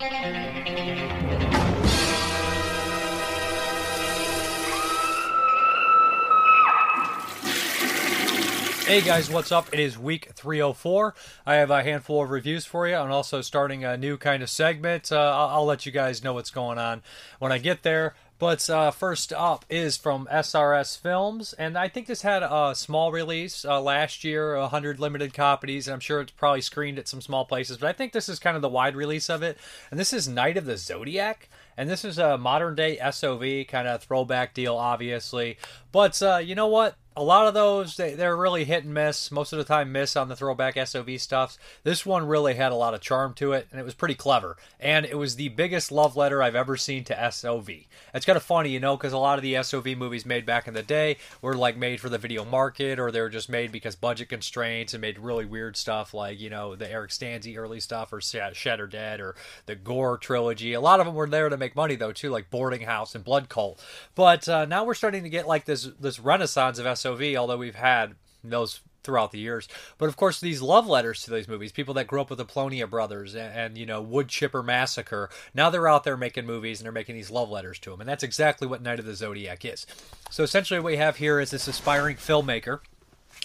Hey guys, what's up? It is week 304. I have a handful of reviews for you and also starting a new kind of segment. Uh, I'll, I'll, let you guys know what's going on when I get there. But uh, first up is from SRS Films, and I think this had a small release uh, last year, 100 limited copies, and I'm sure it's probably screened at some small places, but I think this is kind of the wide release of it. And this is Night of the Zodiac, and this is a modern day SOV kind of throwback deal, obviously. But uh, you know what? A lot of those they, they're really hit and miss most of the time miss on the throwback sov stuffs this one really had a lot of charm to it and it was pretty clever. And it was the biggest love letter i've ever seen to sov it's kind of funny you know because a lot of the sov movies made back in the day were like made for the video market or they were just made because budget constraints and made really weird stuff like you know the eric stanze early stuff or Shatter Dead or the gore trilogy. A lot of them were there to make money though too like boarding house and blood cult. But uh, now we're starting to get like this this renaissance of SOV, although we've had those throughout the years. But of course, these love letters to these movies, people that grew up with the Polonia brothers and, and, you know Wood Chipper Massacre, now they're out there making movies and they're making these love letters to them, and that's exactly what Night of the Zodiac is. So essentially, what we have here is this aspiring filmmaker,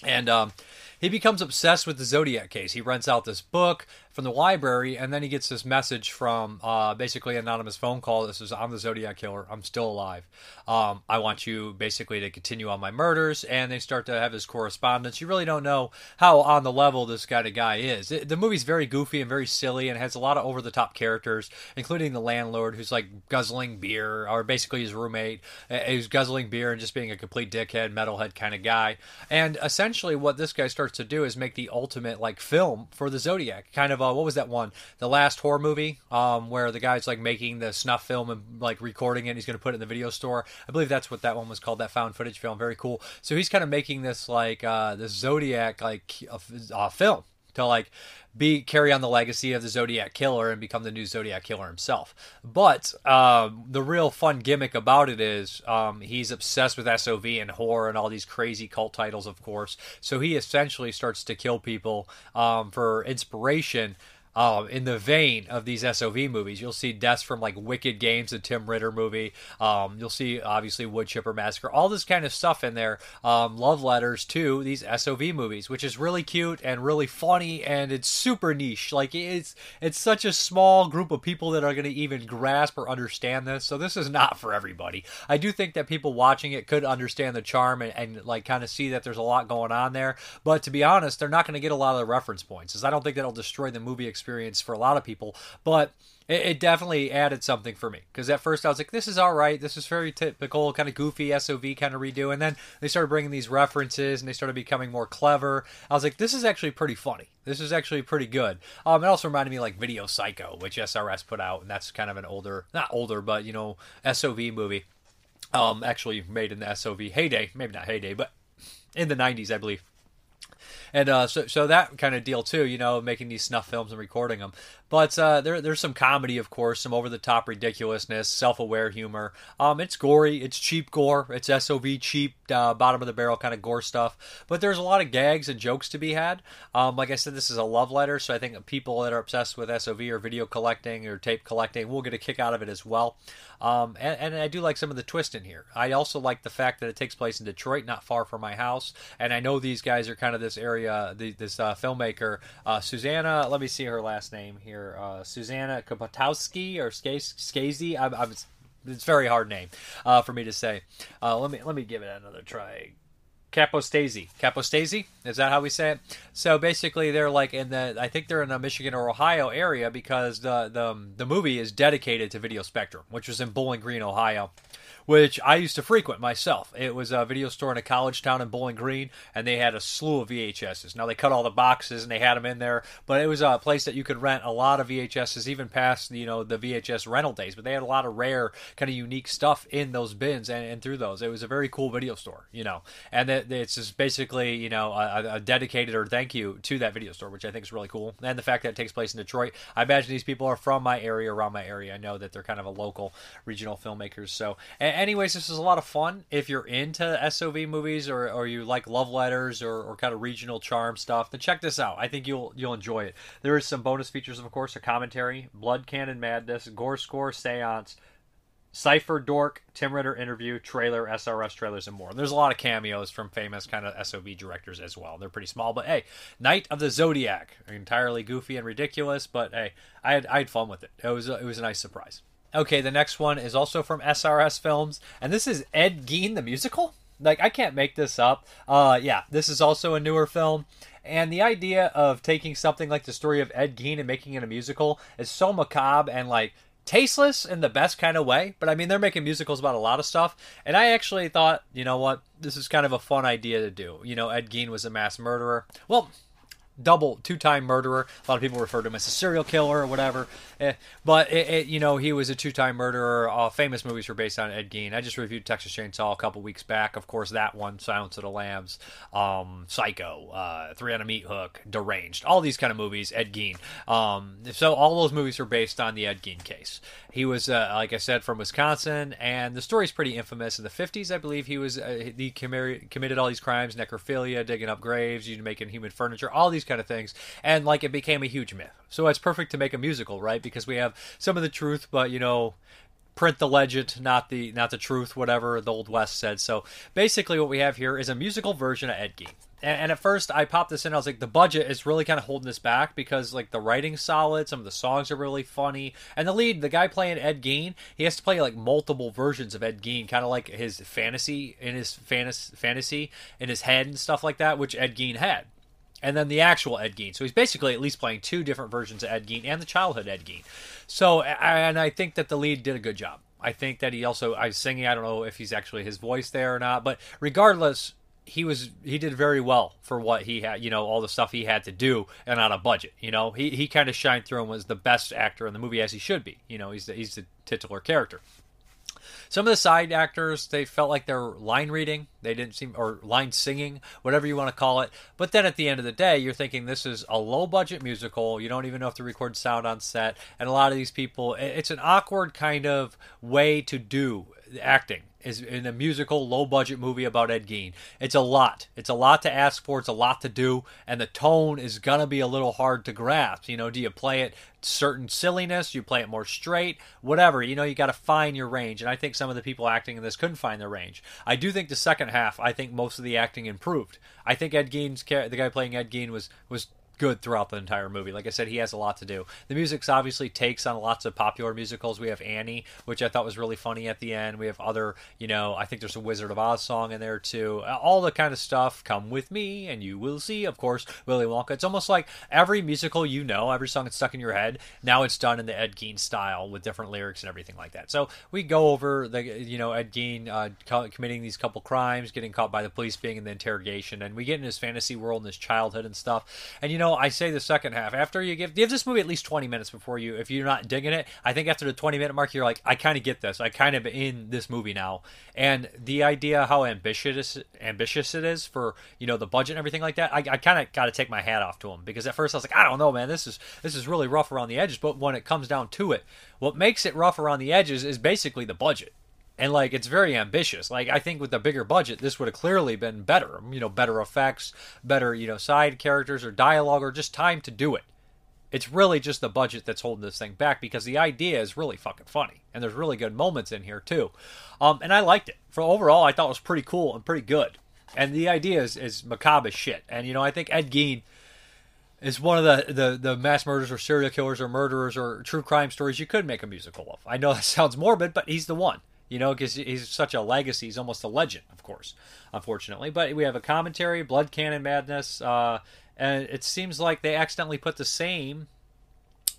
and um, he becomes obsessed with the Zodiac case. He rents out this book from the library, and then he gets this message from uh, basically an anonymous phone call. This is I'm the Zodiac killer. I'm still alive. Um, I want you basically to continue on my murders, and they start to have this correspondence. You really don't know how on the level this kind of guy is. It, the movie's very goofy and very silly, and has a lot of over the top characters, including the landlord who's like guzzling beer, or basically his roommate uh, who's guzzling beer and just being a complete dickhead, metalhead kind of guy. And essentially, what this guy starts to do is make the ultimate like film for the Zodiac, kind of uh, what was that one? The last horror movie, um, where the guy's like making the snuff film and like recording it. he's going to put it in the video store. I believe that's what that one was called. That found footage film, very cool. So he's kind of making this like uh, this Zodiac like uh, film to like be carry on the legacy of the Zodiac Killer and become the new Zodiac Killer himself. But um, the real fun gimmick about it is um, he's obsessed with SOV and horror and all these crazy cult titles, of course. So he essentially starts to kill people um, for inspiration um, in the vein of these SOV movies. You'll see deaths from like Wicked Games, the Tim Ritter movie. Um, you'll see obviously Wood Chipper Massacre, all this kind of stuff in there. Um, love letters to these SOV movies, which is really cute and really funny, and it's super niche. Like it's it's such a small group of people that are going to even grasp or understand this. So this is not for everybody. I do think that people watching it could understand the charm and, and like kind of see that there's a lot going on there. But to be honest, they're not going to get a lot of the reference points, as I don't think that'll destroy the movie experience experience for a lot of people, but it, it definitely added something for me because at first I was like, this is all right, this is very typical, kind of goofy SOV kind of redo, and then they started bringing these references and they started becoming more clever. I was like, this is actually pretty funny. This is actually pretty good. Um, it also reminded me like Video Psycho, which SRS put out, and that's kind of an older, not older, but you know, SOV movie. Um, actually made in the SOV heyday, maybe not heyday, but in the 90s, I believe and uh, so so that kind of deal too. You know, making these snuff films and recording them. But uh, there, there's some comedy, of course, some over the top ridiculousness, self aware humor. Um, it's gory, it's cheap gore, it's SOV cheap, uh, bottom of the barrel kind of gore stuff. But there's a lot of gags and jokes to be had. Um, like I said, this is a love letter, so I think people that are obsessed with SOV or video collecting or tape collecting will get a kick out of it as well. Um, and, and, I do like some of the twist in here. I also like the fact that it takes place in Detroit, not far from my house. And I know these guys are kind of this area, the, this uh, filmmaker, uh, Susanna. Let me see her last name here here, uh, Susanna Kapotowski or Skazy. I'm, I'm, it's a very hard name uh, for me to say. Uh, let me let me give it another try. Kapostasy. Kapostasy? Is that how we say it? So basically, they're like in the. I think they're in the Michigan or Ohio area because the the the movie is dedicated to Video Spectrum, which was in Bowling Green, Ohio which I used to frequent myself. It was a video store in a college town in Bowling Green, and they had a slew of VHSs. Now they cut all the boxes and they had them in there, but it was a place that you could rent a lot of VHSs, even past you know the VHS rental days. But they had a lot of rare, kind of unique stuff in those bins and, and through those. It was a very cool video store, you know. And the it's just basically you know a, a, dedicated or thank you to that video store, which I think is really cool. And the fact that it takes place in Detroit, I imagine these people are from my area, around my area. I know that they're kind of a local regional filmmakers. So, anyways, this is a lot of fun if you're into SOV movies or, or you like love letters or, or kind of regional charm stuff. Then check this out. I think you'll you'll enjoy it. There is some bonus features, of course, a commentary, Blood Cannon Madness, Gore Score, Seance Cypher Dork, Tim Ritter interview, trailer, SRS trailers, and more. There's a lot of cameos from famous kind of SOV directors as well. They're pretty small, but hey, Night of the Zodiac, entirely goofy and ridiculous, but hey, I had I had fun with it. It was a, it was a nice surprise. Okay, the next one is also from SRS Films, and this is Ed Gein the musical. Like I can't make this up. Uh, yeah, this is also a newer film. And the idea of taking something like the story of Ed Gein and making it a musical is so macabre and like tasteless in the best kind of way, but I mean, they're making musicals about a lot of stuff. And I actually thought, you know what, this is kind of a fun idea to do. You know, Ed Gein was a mass murderer. Well, double two-time murderer. A lot of people refer to him as a serial killer or whatever. Eh, but it, it, you know, he was a two-time murderer. All famous movies were based on Ed Gein. I just reviewed Texas Chainsaw a couple weeks back. Of course, that one, Silence of the Lambs, um, Psycho, uh, Three on a Meat Hook, Deranged. All these kind of movies, Ed Gein. Um, so all those movies are based on the Ed Gein case. He was, uh, like I said, from Wisconsin, and the story's pretty infamous. In the 50s, I believe he was uh, he committed all these crimes, necrophilia, digging up graves, you making human furniture, all these kind of things, and like it became a huge myth. So it's perfect to make a musical, right? Because we have some of the truth, but you know, print the legend, not the not the truth, whatever the old west said. So basically, what we have here is a musical version of Ed Gein. And, and, at first, I popped this in. I was like, the budget is really kind of holding this back because like the writing's solid, some of the songs are really funny, and the lead, the guy playing Ed Gein, he has to play like multiple versions of Ed Gein, kind of like his fantasy in his fantasy fantasy in his head and stuff like that, which Ed Gein had and then the actual Ed Gein. So he's basically at least playing two different versions of Ed Gein and the childhood Ed Gein. So, and I think that the lead did a good job. I think that he also, I was singing, I don't know if he's actually his voice there or not, but regardless, he was he did very well for what he had you know all the stuff he had to do and on a budget you know he, he kind of shined through and was the best actor in the movie as he should be you know he's the, he's the titular character some of the side actors, they felt like they're line reading. They didn't seem, or line singing, whatever you want to call it. But then at the end of the day, you're thinking this is a low budget musical. You don't even know if to record sound on set. And a lot of these people, it's an awkward kind of way to do acting is in a musical low budget movie about Ed Gein. It's a lot. It's a lot to ask for. It's a lot to do, and the tone is gonna be a little hard to grasp. You know, do you play it certain silliness? Do you play it more straight? Whatever. You know, you got to find your range, and I think some of the people acting in this couldn't find their range. I do think the second half, I think most of the acting improved. I think Ed Gein's the guy playing Ed Gein was was good throughout the entire movie. Like I said, he has a lot to do. The music's obviously takes on lots of popular musicals. We have Annie, which I thought was really funny at the end. We have other, you know, I think there's a Wizard of Oz song in there too. All the kind of stuff. Come with me and you will see, of course, Willy Wonka. It's almost like every musical you know, every song that's stuck in your head, now it's done in the Ed Gein style with different lyrics and everything like that. So we go over the, you know, Ed Gein uh, committing these couple crimes, getting caught by the police, being in the interrogation, and we get in his fantasy world and his childhood and stuff. And you know, know, I say the second half. After you give give this movie at least twenty minutes before you, if you're not digging it, I think after the twenty minute mark, you're like, I kind of get this. I kind of in this movie now, and the idea how ambitious ambitious it is for you know the budget and everything like that, I, I kind of got to take my hat off to him because at first I was like, I don't know, man, this is this is really rough around the edges, but when it comes down to it, what makes it rough around the edges is basically the budget and like it's very ambitious. Like i think with a bigger budget this would have clearly been better. You know better effects better you know side characters or dialogue or just time to do it. It's really just the budget that's holding this thing back because the idea is really fucking funny. And there's really good moments in here too. Um, and i liked it. For overall i thought it was pretty cool and pretty good. And the idea is, is macabre shit. And you know i think ed gein is one of the, the, the mass murders or serial killers or murderers or true crime stories you could make a musical of. I know that sounds morbid, but he's the one you know, because he's such a legacy. He's almost a legend, of course, unfortunately. But we have a commentary, Blood Cannon Madness, uh, and it seems like they accidentally put the same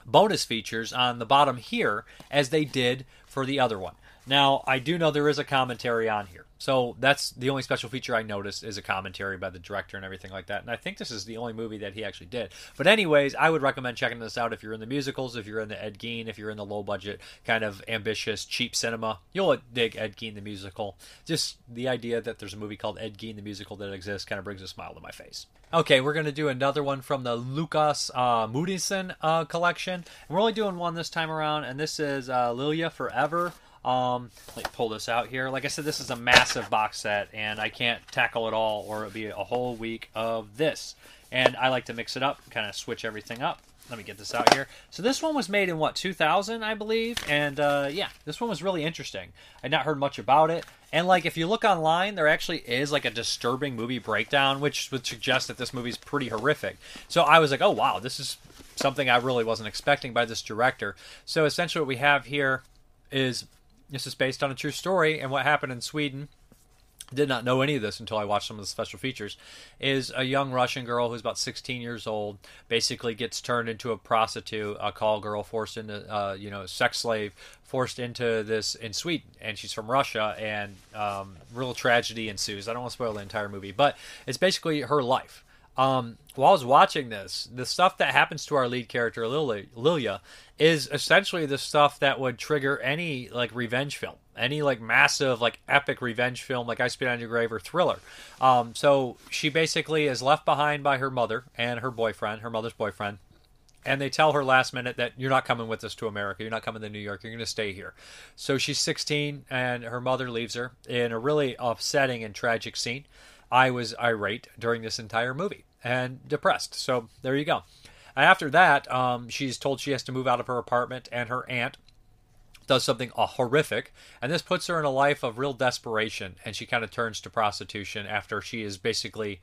bonus features on the bottom here as they did for the other one. Now, I do know there is a commentary on here. So that's the only special feature I noticed is a commentary by the director and everything like that. And I think this is the only movie that he actually did. But anyways, I would recommend checking this out if you're in the musicals, if you're in the Ed Gein, if you're in the low budget kind of ambitious cheap cinema. You'll dig Ed Gein the musical. Just the idea that there's a movie called Ed Gein the musical that exists kind of brings a smile to my face. Okay, we're to do another one from the Lukas uh, uh, collection. And we're only doing one this time around, and this is uh, Lilya Forever. Um, let me pull this out here. Like I said, this is a massive box set, and I can't tackle it all, or it'll be a whole week of this. And I like to mix it up, kind of switch everything up. Let me get this out here. So this one was made in what 2000, I believe, and uh, yeah, this one was really interesting. I'd not heard much about it, and like if you look online, there actually is like a disturbing movie breakdown, which would suggest that this movie's pretty horrific. So I was like, oh wow, this is something I really wasn't expecting by this director. So essentially, what we have here is this is based on a true story, and what happened in Sweden. Did not know any of this until I watched some of the special features. Is a young Russian girl who's about 16 years old basically gets turned into a prostitute, a call girl, forced into, uh, you know, sex slave, forced into this in Sweden, and she's from Russia, and um, real tragedy ensues. I don't want to spoil the entire movie, but it's basically her life. Um, while I was watching this, the stuff that happens to our lead character Lilya is essentially the stuff that would trigger any like revenge film, any like massive like epic revenge film like I Spit on Your Grave or Thriller. Um, so she basically is left behind by her mother and her boyfriend, her mother's boyfriend. And they tell her last minute that you're not coming with us to America. You're not coming to New York. You're going to stay here. So she's 16, and her mother leaves her in a really upsetting and tragic scene. I was irate during this entire movie and depressed. So there you go. After that, um, she's told she has to move out of her apartment, and her aunt does something uh, horrific, and this puts her in a life of real desperation, and she kind of turns to prostitution after she is basically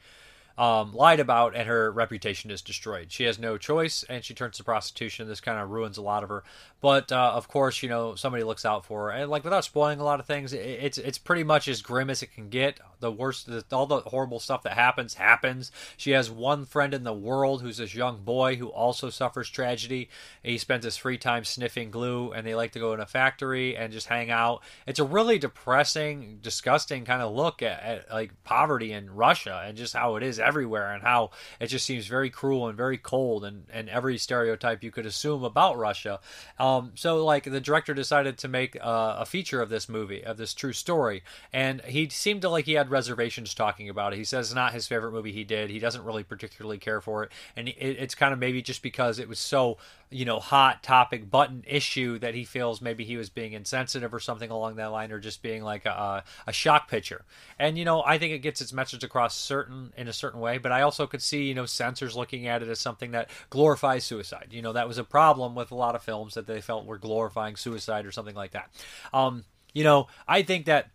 um, lied about and her reputation is destroyed. She has no choice and she turns to prostitution. This kind of ruins a lot of her. But uh, of course, you know somebody looks out for her, and like without spoiling a lot of things, it, it's it's pretty much as grim as it can get. The worst, the, all the horrible stuff that happens happens. She has one friend in the world who's this young boy who also suffers tragedy. He spends his free time sniffing glue, and they like to go in a factory and just hang out. It's a really depressing, disgusting kind of look at, at like poverty in Russia and just how it is everywhere and how it just seems very cruel and very cold and, and every stereotype you could assume about Russia. Um, so, like, the director decided to make uh, a feature of this movie, of this true story, and he seemed to like he had reservations talking about it. He says it's not his favorite movie he did. He doesn't really particularly care for it, and it, it's kind of maybe just because it was so you know hot topic button issue that he feels maybe he was being insensitive or something along that line or just being like a, a shock picture and you know i think it gets its message across certain in a certain way but i also could see you know censors looking at it as something that glorifies suicide you know that was a problem with a lot of films that they felt were glorifying suicide or something like that um you know i think that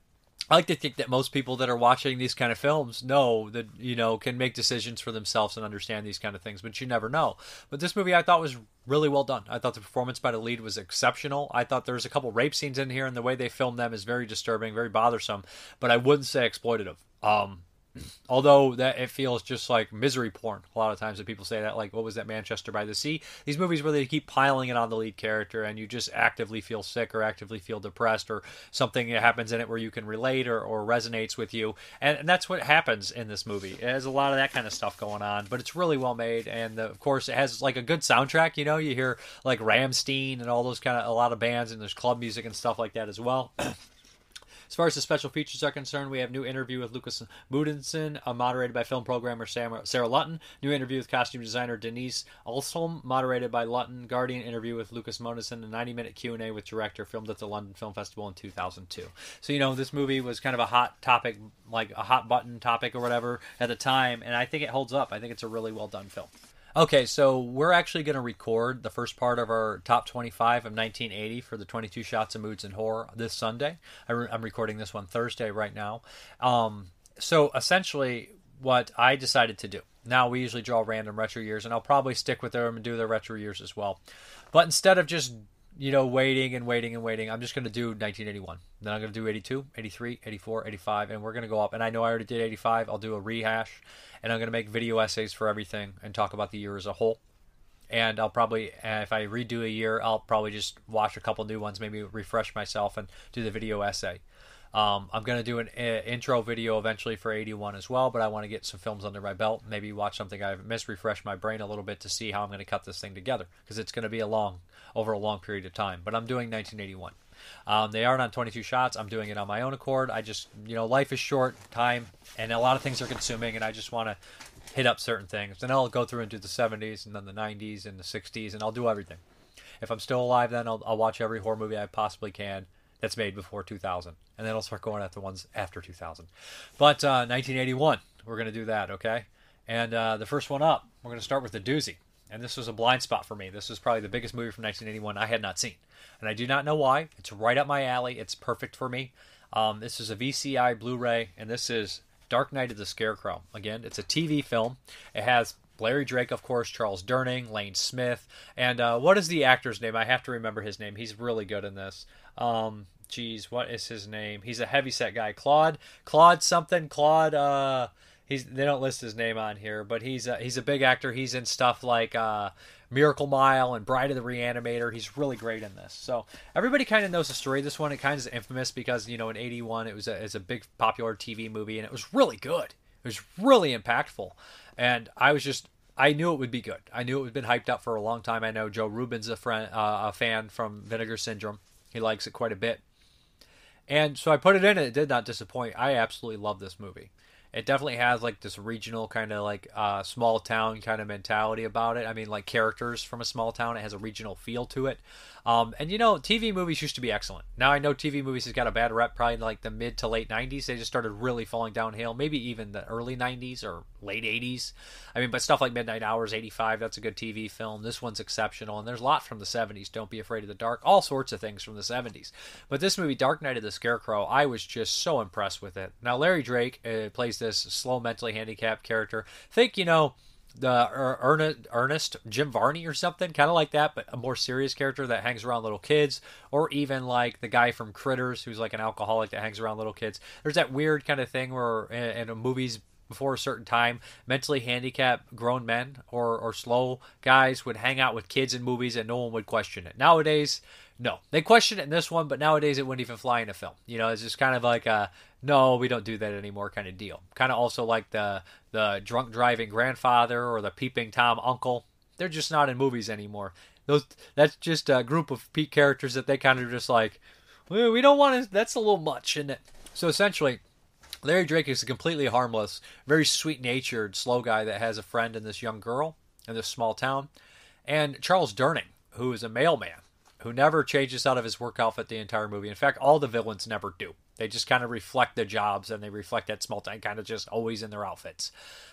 I like to think that most people that are watching these kind of films know that you know can make decisions for themselves and understand these kind of things, but you never know. But this movie I thought was really well done. I thought the performance by the lead was exceptional. I thought there was a couple rape scenes in here, and the way they filmed them is very disturbing, very bothersome. But I wouldn't say exploitative. Um, although that it feels just like misery porn a lot of times that people say that like what was that manchester by the sea? These movies where they keep piling it on the lead character and you just actively feel sick or actively feel depressed or something happens in it where you can relate or, or resonates with you. And, and that's what happens in this movie. It has a lot of that kind of stuff going on but it's really well made. And the, of course it has like a good soundtrack you know? You hear like Rammstein and all those kind of a lot of bands and there's club music and stuff like that as well As far as the special features are concerned, we have new interview with Lukas Moodysson, uh, moderated by film programmer Sarah, Sarah Lutton. New interview with costume designer Denise Östholm, moderated by Lutton. Guardian interview with Lukas Moodysson, a 90-minute Q&A with director, filmed at the London Film Festival in 2002. So you know, this movie was kind of a hot topic, like a hot button topic or whatever at the time, and I think it holds up. I think it's a really well done film. Okay, so we're actually going to record the first part of our top 25 of 1980 for the 22 shots of Moodz and horror this Sunday. I'm recording this one Thursday right now. Um, so essentially, what I decided to do. Now we usually draw random retro years, and I'll probably stick with them and do the retro years as well. But instead of just you know, waiting and waiting and waiting. I'm just going to do 1981. Then I'm going to do 82, 83, 84, 85, and we're going to go up. And I know I already did 85. I'll do a rehash, and I'm going to make video essays for everything and talk about the year as a whole. and I'll probably uh, if I redo a year, I'll probably just watch a couple new ones, maybe refresh myself and do the video essay. Um, I'm going to do an uh, intro video eventually for 81 as well, but I want to get some films under my belt. Maybe watch something I've missed, refresh my brain a little bit to see how I'm going to cut this thing together because it's going to be a long, over a long period of time. But I'm doing 1981. Um, they aren't on 22 shots. I'm doing it on my own accord. I just, you know, life is short, time, and a lot of things are consuming, and I just want to hit up certain things. And I'll go through and do the 70s and then the 90s and the 60s, and I'll do everything. If I'm still alive, then I'll, I'll watch every horror movie I possibly can that's made before 2000, and then I'll start going at the ones after 2000. But uh, 1981, we're going to do that, okay? And uh, the first one up, we're going to start with the doozy. And this was a blind spot for me. This was probably the biggest movie from 1981 I had not seen. And I do not know why. It's right up my alley. It's perfect for me. Um, this is a VCI Blu ray, and this is Dark Night of the Scarecrow. Again, it's a TV film. It has Larry Drake, of course, Charles Durning, Lane Smith, and uh, what is the actor's name? I have to remember his name. He's really good in this. Um, geez, what is his name? He's a heavyset guy. Claude, Claude something. Claude. Uh, he's they don't list his name on here, but he's a, he's a big actor. He's in stuff like uh, Miracle Mile and Bride of the Reanimator. He's really great in this. So everybody kind of knows the story this one. It kind of is infamous because you know in '81 it was a, it was a big popular TV movie and it was really good. It was really impactful, and I was just I knew it would be good. I knew it had been hyped up for a long time. I know Joe Rubin's a friend, uh, a fan from Vinegar Syndrome. He likes it quite a bit, and so I put it in. and It did not disappoint. I absolutely love this movie it definitely has like this regional kind of like uh, small town kind of mentality about it. I mean, like characters from a small town. It has a regional feel to it. Um, and you know, TV movies used to be excellent. Now I know TV movies has got a bad rep, probably in like the mid to late '90s. They just started really falling downhill. Maybe even the early '90s or late '80s. I mean, but stuff like Midnight Hours, '85, that's a good TV film. This one's exceptional, and there's a lot from the '70s. Don't be afraid of the dark. All sorts of things from the '70s. But this movie, Dark Night of the Scarecrow, I was just so impressed with it. Now Larry Drake uh, plays this slow, mentally handicapped character. Think you know the er-, Ernest, Ernest Jim Varney or something, kind of like that, but a more serious character that hangs around little kids, or even like the guy from Critters, who's like an alcoholic that hangs around little kids. There's that weird kind of thing where in, in movies before a certain time, mentally handicapped grown men or, or slow guys would hang out with kids in movies and no one would question it. Nowadays, no. They question it in this one, but nowadays it wouldn't even fly in a film. You know, it's just kind of like a no, we don't do that anymore kind of deal. Kind of also like the the drunk driving grandfather or the peeping tom uncle. They're just not in movies anymore. Those that's just a group of peak characters that they kind of just like we don't want to. That's a little much, isn't it? So essentially, Larry Drake is a completely harmless, very sweet natured, slow guy that has a friend in this young girl in this small town. And Charles Durning, who is a mailman, who never changes out of his work outfit the entire movie. In fact, all the villains never do. They just kind of reflect the jobs and they reflect that small town, kind of just always in their outfits.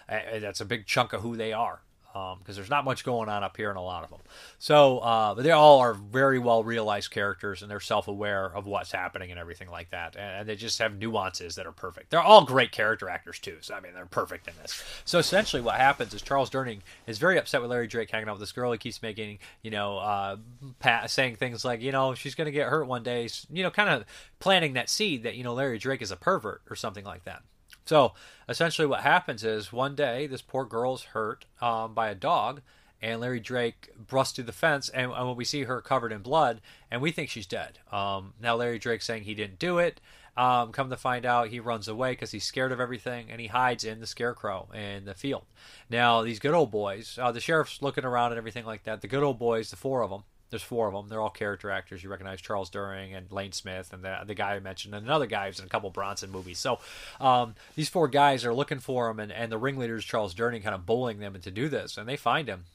That's a big chunk of who they are because um, there's not much going on up here in a lot of them. So, uh, but they all are very well realized characters, and they're self-aware of what's happening and everything like that, and, and, they just have nuances that are perfect. They're all great character actors too. So I mean, they're perfect in this. So essentially, what happens is Charles Durning is very upset with Larry Drake hanging out with this girl. He keeps making, you know, uh, pat, saying things like, you know, she's going to get hurt one day. You know, kind of planting that seed that you know Larry Drake is a pervert or something like that. So essentially, what happens is one day this poor girl's hurt um, by a dog, and Larry Drake busts through the fence, and, and when we see her covered in blood, and we think she's dead. Um, now Larry Drake's saying he didn't do it. Um, come to find out, he runs away because he's scared of everything, and he hides in the scarecrow in the field. Now these good old boys, uh, the sheriff's looking around and everything like that. The good old boys, the four of them, there's four of them. They're all character actors. You recognize Charles Durning and Lane Smith and the, the guy I mentioned, and another guy who's in a couple Bronson movies. So um, these four guys are looking for him, and, and the ringleader is Charles Durning, kind of bullying them into do this. And they find him,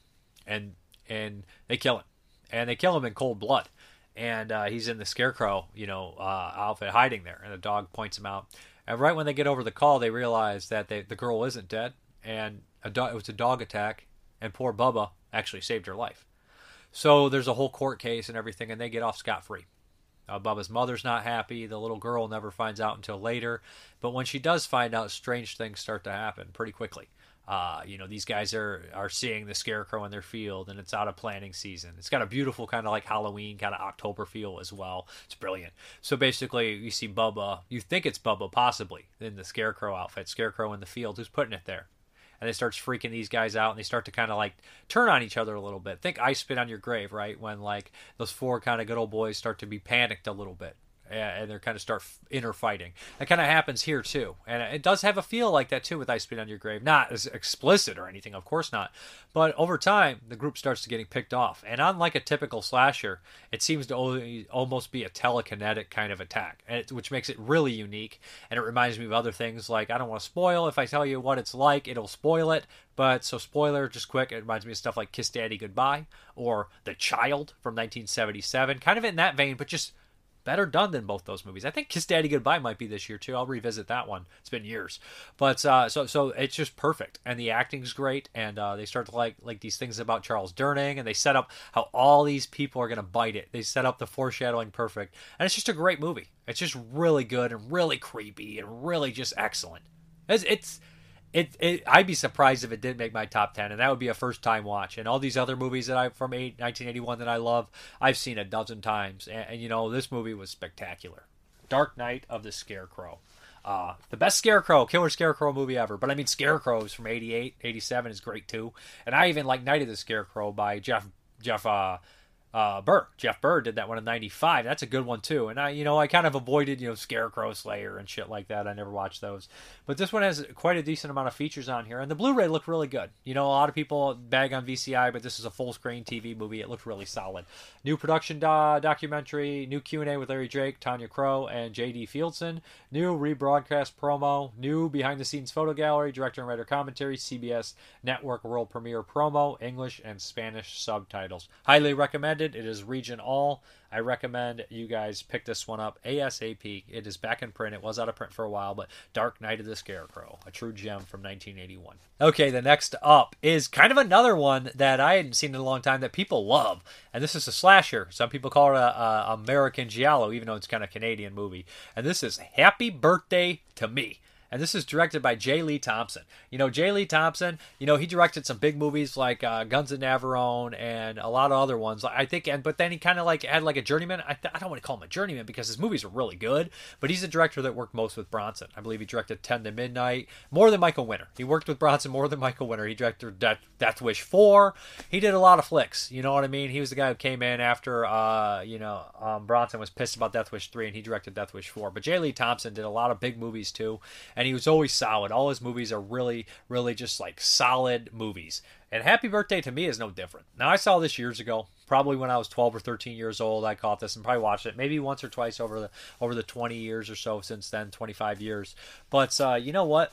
and and they kill him, and they kill him in cold blood. And uh, he's in the scarecrow, you know, uh, outfit, hiding there. And the dog points him out. And right when they get over the call, they realize that they, the girl isn't dead, and do- it was a dog attack, and poor Bubba actually saved her life. So there's a whole court case and everything, and they get off scot free. Uh, Bubba's mother's not happy. The little girl never finds out until later. But when she does find out, strange things start to happen pretty quickly. Uh, you know, these guys are are seeing the scarecrow in their field, and it's out of planting season. It's got a beautiful kind of like Halloween kind of October feel as well. It's brilliant. So basically, you see Bubba. You think it's Bubba, possibly in the scarecrow outfit, scarecrow in the field, who's putting it there and they starts freaking these guys out, and they start to kind of like turn on each other a little bit. Think I spit on your grave, right? When like those four kind of good old boys start to be panicked a little bit and they're kind of start inner fighting. That kind of happens here too, and it does have a feel like that too with "I Spit on Your Grave." Not as explicit or anything, of course not, but over time the group starts to getting picked off, and unlike a typical slasher, it seems to almost be a telekinetic kind of attack, which makes it really unique. And it reminds me of other things like I don't want to spoil. If I tell you what it's like, it'll spoil it. But so spoiler, just quick, it reminds me of stuff like Kiss Daddy Goodbye or The Child from 1977, kind of in that vein, but just better done than both those movies. I think Kiss Daddy Goodbye might be this year too. I'll revisit that one. It's been years, but uh, so so it's just perfect, and the acting's great, and uh, they start to like like these things about Charles Durning, and they set up how all these people are gonna bite it. They set up the foreshadowing perfect, and it's just a great movie. It's just really good and really creepy and really just excellent. It's, it's it, it I'd be surprised if it didn't make my top 10 and that would be a first time watch. And all these other movies that I from 8, 1981 that I love I've seen a dozen times. And, and, you know this movie was spectacular. Dark Night of the Scarecrow. Uh, the best Scarecrow killer Scarecrow movie ever. But I mean Scarecrows from 88 87 is great too. And I even like Night of the Scarecrow by Jeff Jeff uh, uh, Burr. Jeff Burr did that one in '95. That's a good one too. And I, you know, I kind of avoided, you know, Scarecrow Slayer and shit like that. I never watched those. But this one has quite a decent amount of features on here, and the Blu-ray looked really good. You know, a lot of people bag on VCI, but this is a full-screen TV movie. It looked really solid. New production do- documentary, new Q&A with Larry Drake, Tonya Crowe, and J.D. Feigelson. New rebroadcast promo, new behind-the-scenes photo gallery, director and writer commentary, CBS Network world premiere promo, English and Spanish subtitles. Highly recommended. It is region all. I recommend you guys pick this one up ASAP. It is back in print. It was out of print for a while, but Dark Night of the Scarecrow, a true gem from 1981. Okay, the next up is kind of another one that I hadn't seen in a long time that people love, and this is a slasher. Some people call it a, a American Giallo, even though it's kind of Canadian movie. And this is Happy Birthday to Me and this is directed by J. Lee Thompson. You know, J. Lee Thompson, you know, he directed some big movies like uh, Guns of Navarone and a lot of other ones. I think, and but then he kind of like had like a journeyman. I, th- I don't want to call him a journeyman because his movies are really good, but he's a director that worked most with Bronson. I believe he directed Ten to Midnight more than Michael Winner. He worked with Bronson more than Michael Winner. He directed Death, Death Wish Four. He did a lot of flicks. You know what I mean? He was the guy who came in after, uh, you know, um, Bronson was pissed about Death Wish Three, and he directed Death Wish Four. But J. Lee Thompson did a lot of big movies too, and he was always solid. All his movies are really, really just like solid movies. And Happy Birthday to me is no different. Now, I saw this years ago, probably when I was 12 or 13 years old. I caught this and probably watched it maybe once or twice over the over the 20 years or so since then, 25 years. But uh, you know what?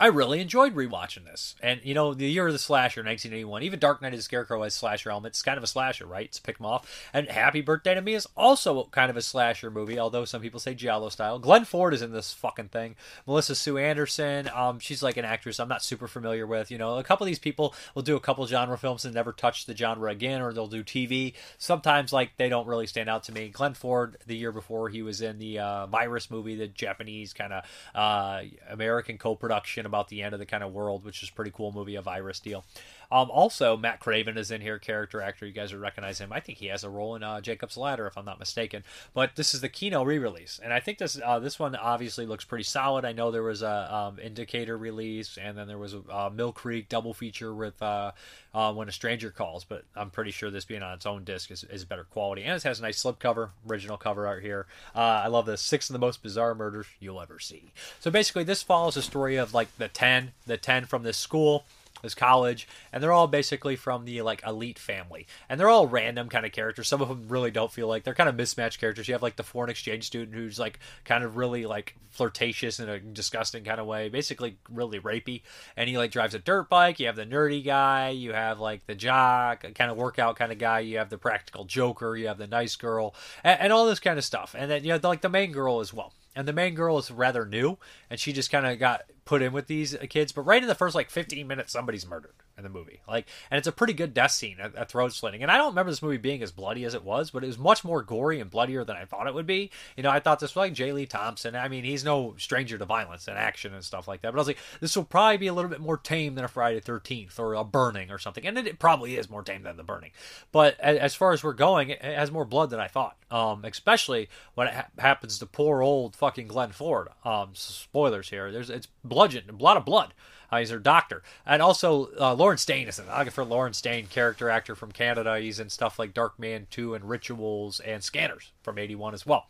I really enjoyed rewatching this. And, you know, the year of the slasher, 1981, even Dark Night of the Scarecrow has slasher elements. It's kind of a slasher, right? To pick them off. And Happy Birthday to Me is also kind of a slasher movie, although some people say Giallo style. Glenn Ford is in this fucking thing. Melissa Sue Anderson, um, she's like an actress I'm not super familiar with. You know, a couple of these people will do a couple genre films and never touch the genre again, or they'll do TV. Sometimes, like, they don't really stand out to me. Glenn Ford, the year before, he was in the uh, Virus movie, the Japanese kind of uh, American co production about the end of the kind of world, which is pretty cool movie, a virus deal. Um, also, Matt Craven is in here, character actor. You guys would recognize him. I think he has a role in uh, Jacob's Ladder, if I'm not mistaken. But this is the Kino re-release, and I think this uh, this one obviously looks pretty solid. I know there was a um, Indicator release, and then there was a uh, Mill Creek double feature with uh, uh, When a Stranger Calls. But I'm pretty sure this being on its own disc is, is better quality, and it has a nice slipcover, original cover art here. Uh, I love the six of the most bizarre murders you'll ever see. So basically, this follows the story of like the ten, the ten from this school this college, and they're all basically from the like elite family, and they're all random kind of characters. Some of them really don't feel like they're kind of mismatched characters. You have like the foreign exchange student who's like kind of really like flirtatious in a disgusting kind of way, basically really rapey, and he like drives a dirt bike. You have the nerdy guy, you have like the jock, kind of workout kind of guy. You have the practical joker, you have the nice girl, and, and all this kind of stuff, and then you have like the main girl as well and the main girl is rather new and she just kind of got put in with these kids but right in the first like 15 minutes somebody's murdered in the movie. Like and it's a pretty good death scene a, a throat slitting and i don't remember this movie being as bloody as it was but it was much more gory and bloodier than i thought it would be. You know i thought this was like j. Lee thompson. I mean he's no stranger to violence and action and stuff like that. But i was like this will probably be a little bit more tame than a friday 13th or a burning or something. And it, it probably is more tame than the burning. But as, far as we're going it, has more blood than i thought. Um, especially when it ha- happens to poor old fucking Glenn Ford. Um, spoilers here. There's it's bludgeon, a lot of blood. He's her doctor, and also uh, Lawrence Dane is an for Lawrence Dane, character actor from Canada. He's in stuff like Darkman Two and Rituals and Scanners from '81 as well.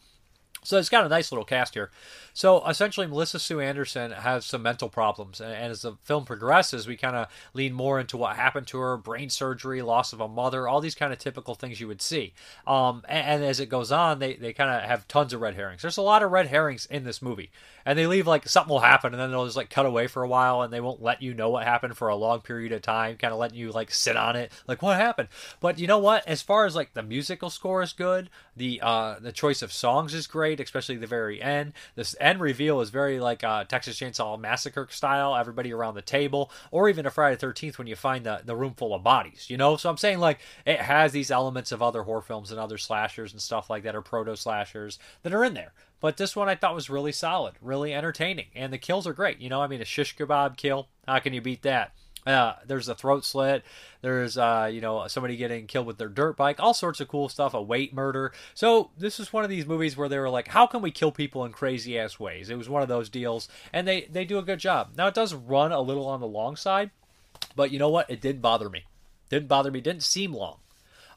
So it's got a nice little cast here. So essentially, Melissa Sue Anderson has some mental problems, and, as the film progresses, we kind of lean more into what happened to her: brain surgery, loss of a mother, all these kind of typical things you would see. Um, and, and, as it goes on, they they kind of have tons of red herrings. There's a lot of red herrings in this movie, and they leave like something will happen, and then they'll just like cut away for a while, and they won't let you know what happened for a long period of time, kind of letting you like sit on it, like what happened. But you know what? As far as like the musical score is good, the uh, the choice of songs is great, especially the very end. This end reveal is very like uh, Texas Chainsaw Massacre style. Everybody around the table, or even a Friday Thirteenth when you find the the room full of bodies. You know, so I'm saying like it has these elements of other horror films and other slashers and stuff like that, or proto slashers that are in there. But this one I thought was really solid, really entertaining, and the kills are great. You know, I mean, a shish kebab kill, how can you beat that? Uh, there's a throat slit. There's uh, you know somebody getting killed with their dirt bike. All sorts of cool stuff. A weight murder. So this is one of these movies where they were like, how can we kill people in crazy ass ways? It was one of those deals, and they they do a good job. Now it does run a little on the long side, but you know what? It didn't bother me. Didn't bother me. Didn't seem long.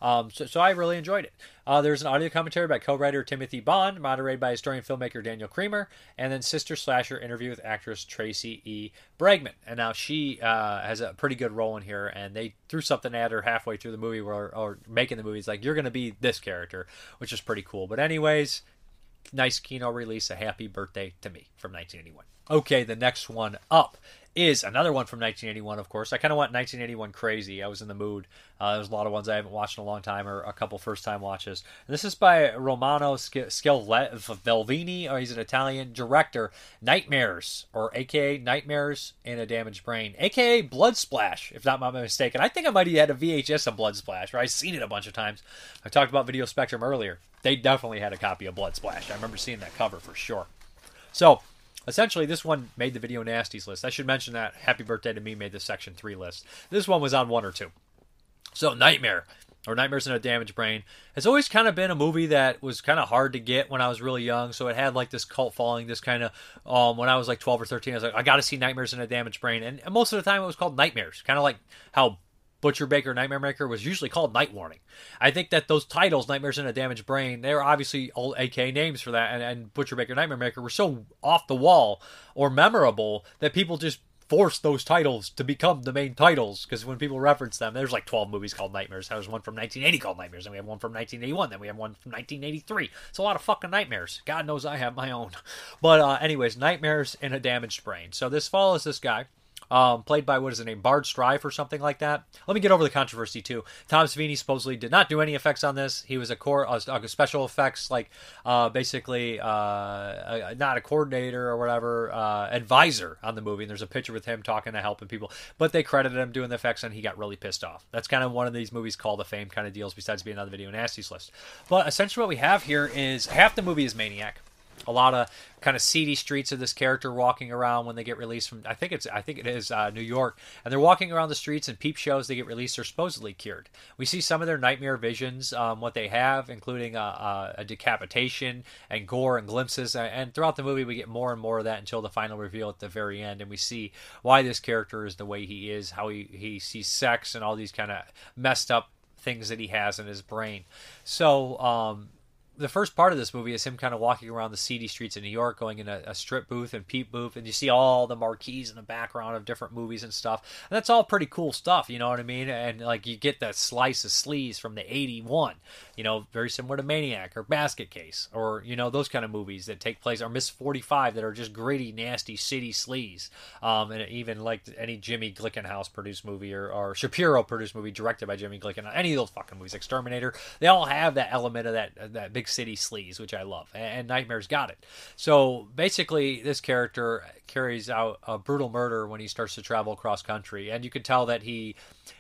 Um, so, so I really enjoyed it. Uh, there's an audio commentary by co-writer Timothy Bond, moderated by historian filmmaker Daniel Kremer, and then Sister Slasher interview with actress Tracy E. Bregman. And now she uh, has a pretty good role in here, and they threw something at her halfway through the movie, or, or making the movie. It's like you're going to be this character, which is pretty cool. But anyways, nice Kino release. A happy birthday to me from 1981. Okay, the next one up is another one from 1981, of course. I kind of want 1981 crazy. I was in the mood. Uh, there's a lot of ones I haven't watched in a long time, or a couple first time watches. And this is by Romano Scavolini, or he's an Italian director. Nightmares, or AKA Nightmares in a Damaged Brain, AKA Blood Splash, if not my mistaken. I think I might have had a VHS of Blood Splash, or I've seen it a bunch of times. I talked about Video Spectrum earlier. They definitely had a copy of Blood Splash. I remember seeing that cover for sure. So, Essentially, this one made the video nasties list. I should mention that Happy Birthday to Me made the section three list. This one was on one or two. So, Nightmare or Nightmares in a Damaged Brain has always kind of been a movie that was kind of hard to get when I was really young. So it had like this cult following, this kind of, um, when I was like 12 or 13, I was like, I got to see Nightmares in a Damaged Brain. And, and most of the time it was called Nightmares, kind of like how Butcher Baker Nightmare Maker was usually called Night Warning. I think that those titles, Nightmares in a Damaged Brain, they're obviously all AK names for that, and, and Butcher Baker Nightmare Maker were so off the wall or memorable that people just forced those titles to become the main titles because when people reference them, there's like 12 movies called Nightmares. There's one from 1980 called Nightmares, and we have one from 1981, then we have one from 1983. It's a lot of fucking nightmares. God knows I have my own. But, uh, anyways, Nightmares in a Damaged Brain. So this follows this guy um, played by what is his name, Bard Strife or something like that. Let me get over the controversy too. Tom Savini supposedly did not do any effects on this. He was a core, a special effects, like uh, basically uh, a, not a coordinator or whatever, uh, advisor on the movie. And there's a picture with him talking to helping people, but they credited him doing the effects, and he got really pissed off. That's kind of one of these movies called the fame kind of deals. Besides being on the video nasties list, but essentially what we have here is half the movie is Maniac a lot of kind of seedy streets of this character walking around when they get released from I think it's I think it is uh, New York and they're walking around the streets and peep shows they get released are supposedly cured. We see some of their nightmare visions, um, what they have, including a, a, a, decapitation and gore and glimpses. And throughout the movie, we get more and more of that until the final reveal at the very end, and we see why this character is the way he is, how he he sees sex and all these kind of messed up things that he has in his brain. So um, the first part of this movie is him kind of walking around the seedy streets of New York, going in a, a, strip booth and peep booth, and you see all the marquees in the background of different movies and stuff. And that's all pretty cool stuff, you know what I mean? And like you get that slice of sleaze from the '81, you know, very similar to Maniac or Basket Case, or you know those kind of movies that take place, or Miss 45 that are just gritty, nasty city sleaze. Um, and even like any Jimmy Glickenhaus produced movie or, or Shapiro produced movie directed by Jimmy Glickenhaus, any of those fucking movies, Exterminator, they all have that element of that that big City sleaze, which I love, and Nightmare's got it. So basically, this character carries out a brutal murder when he starts to travel across country, and you can tell that he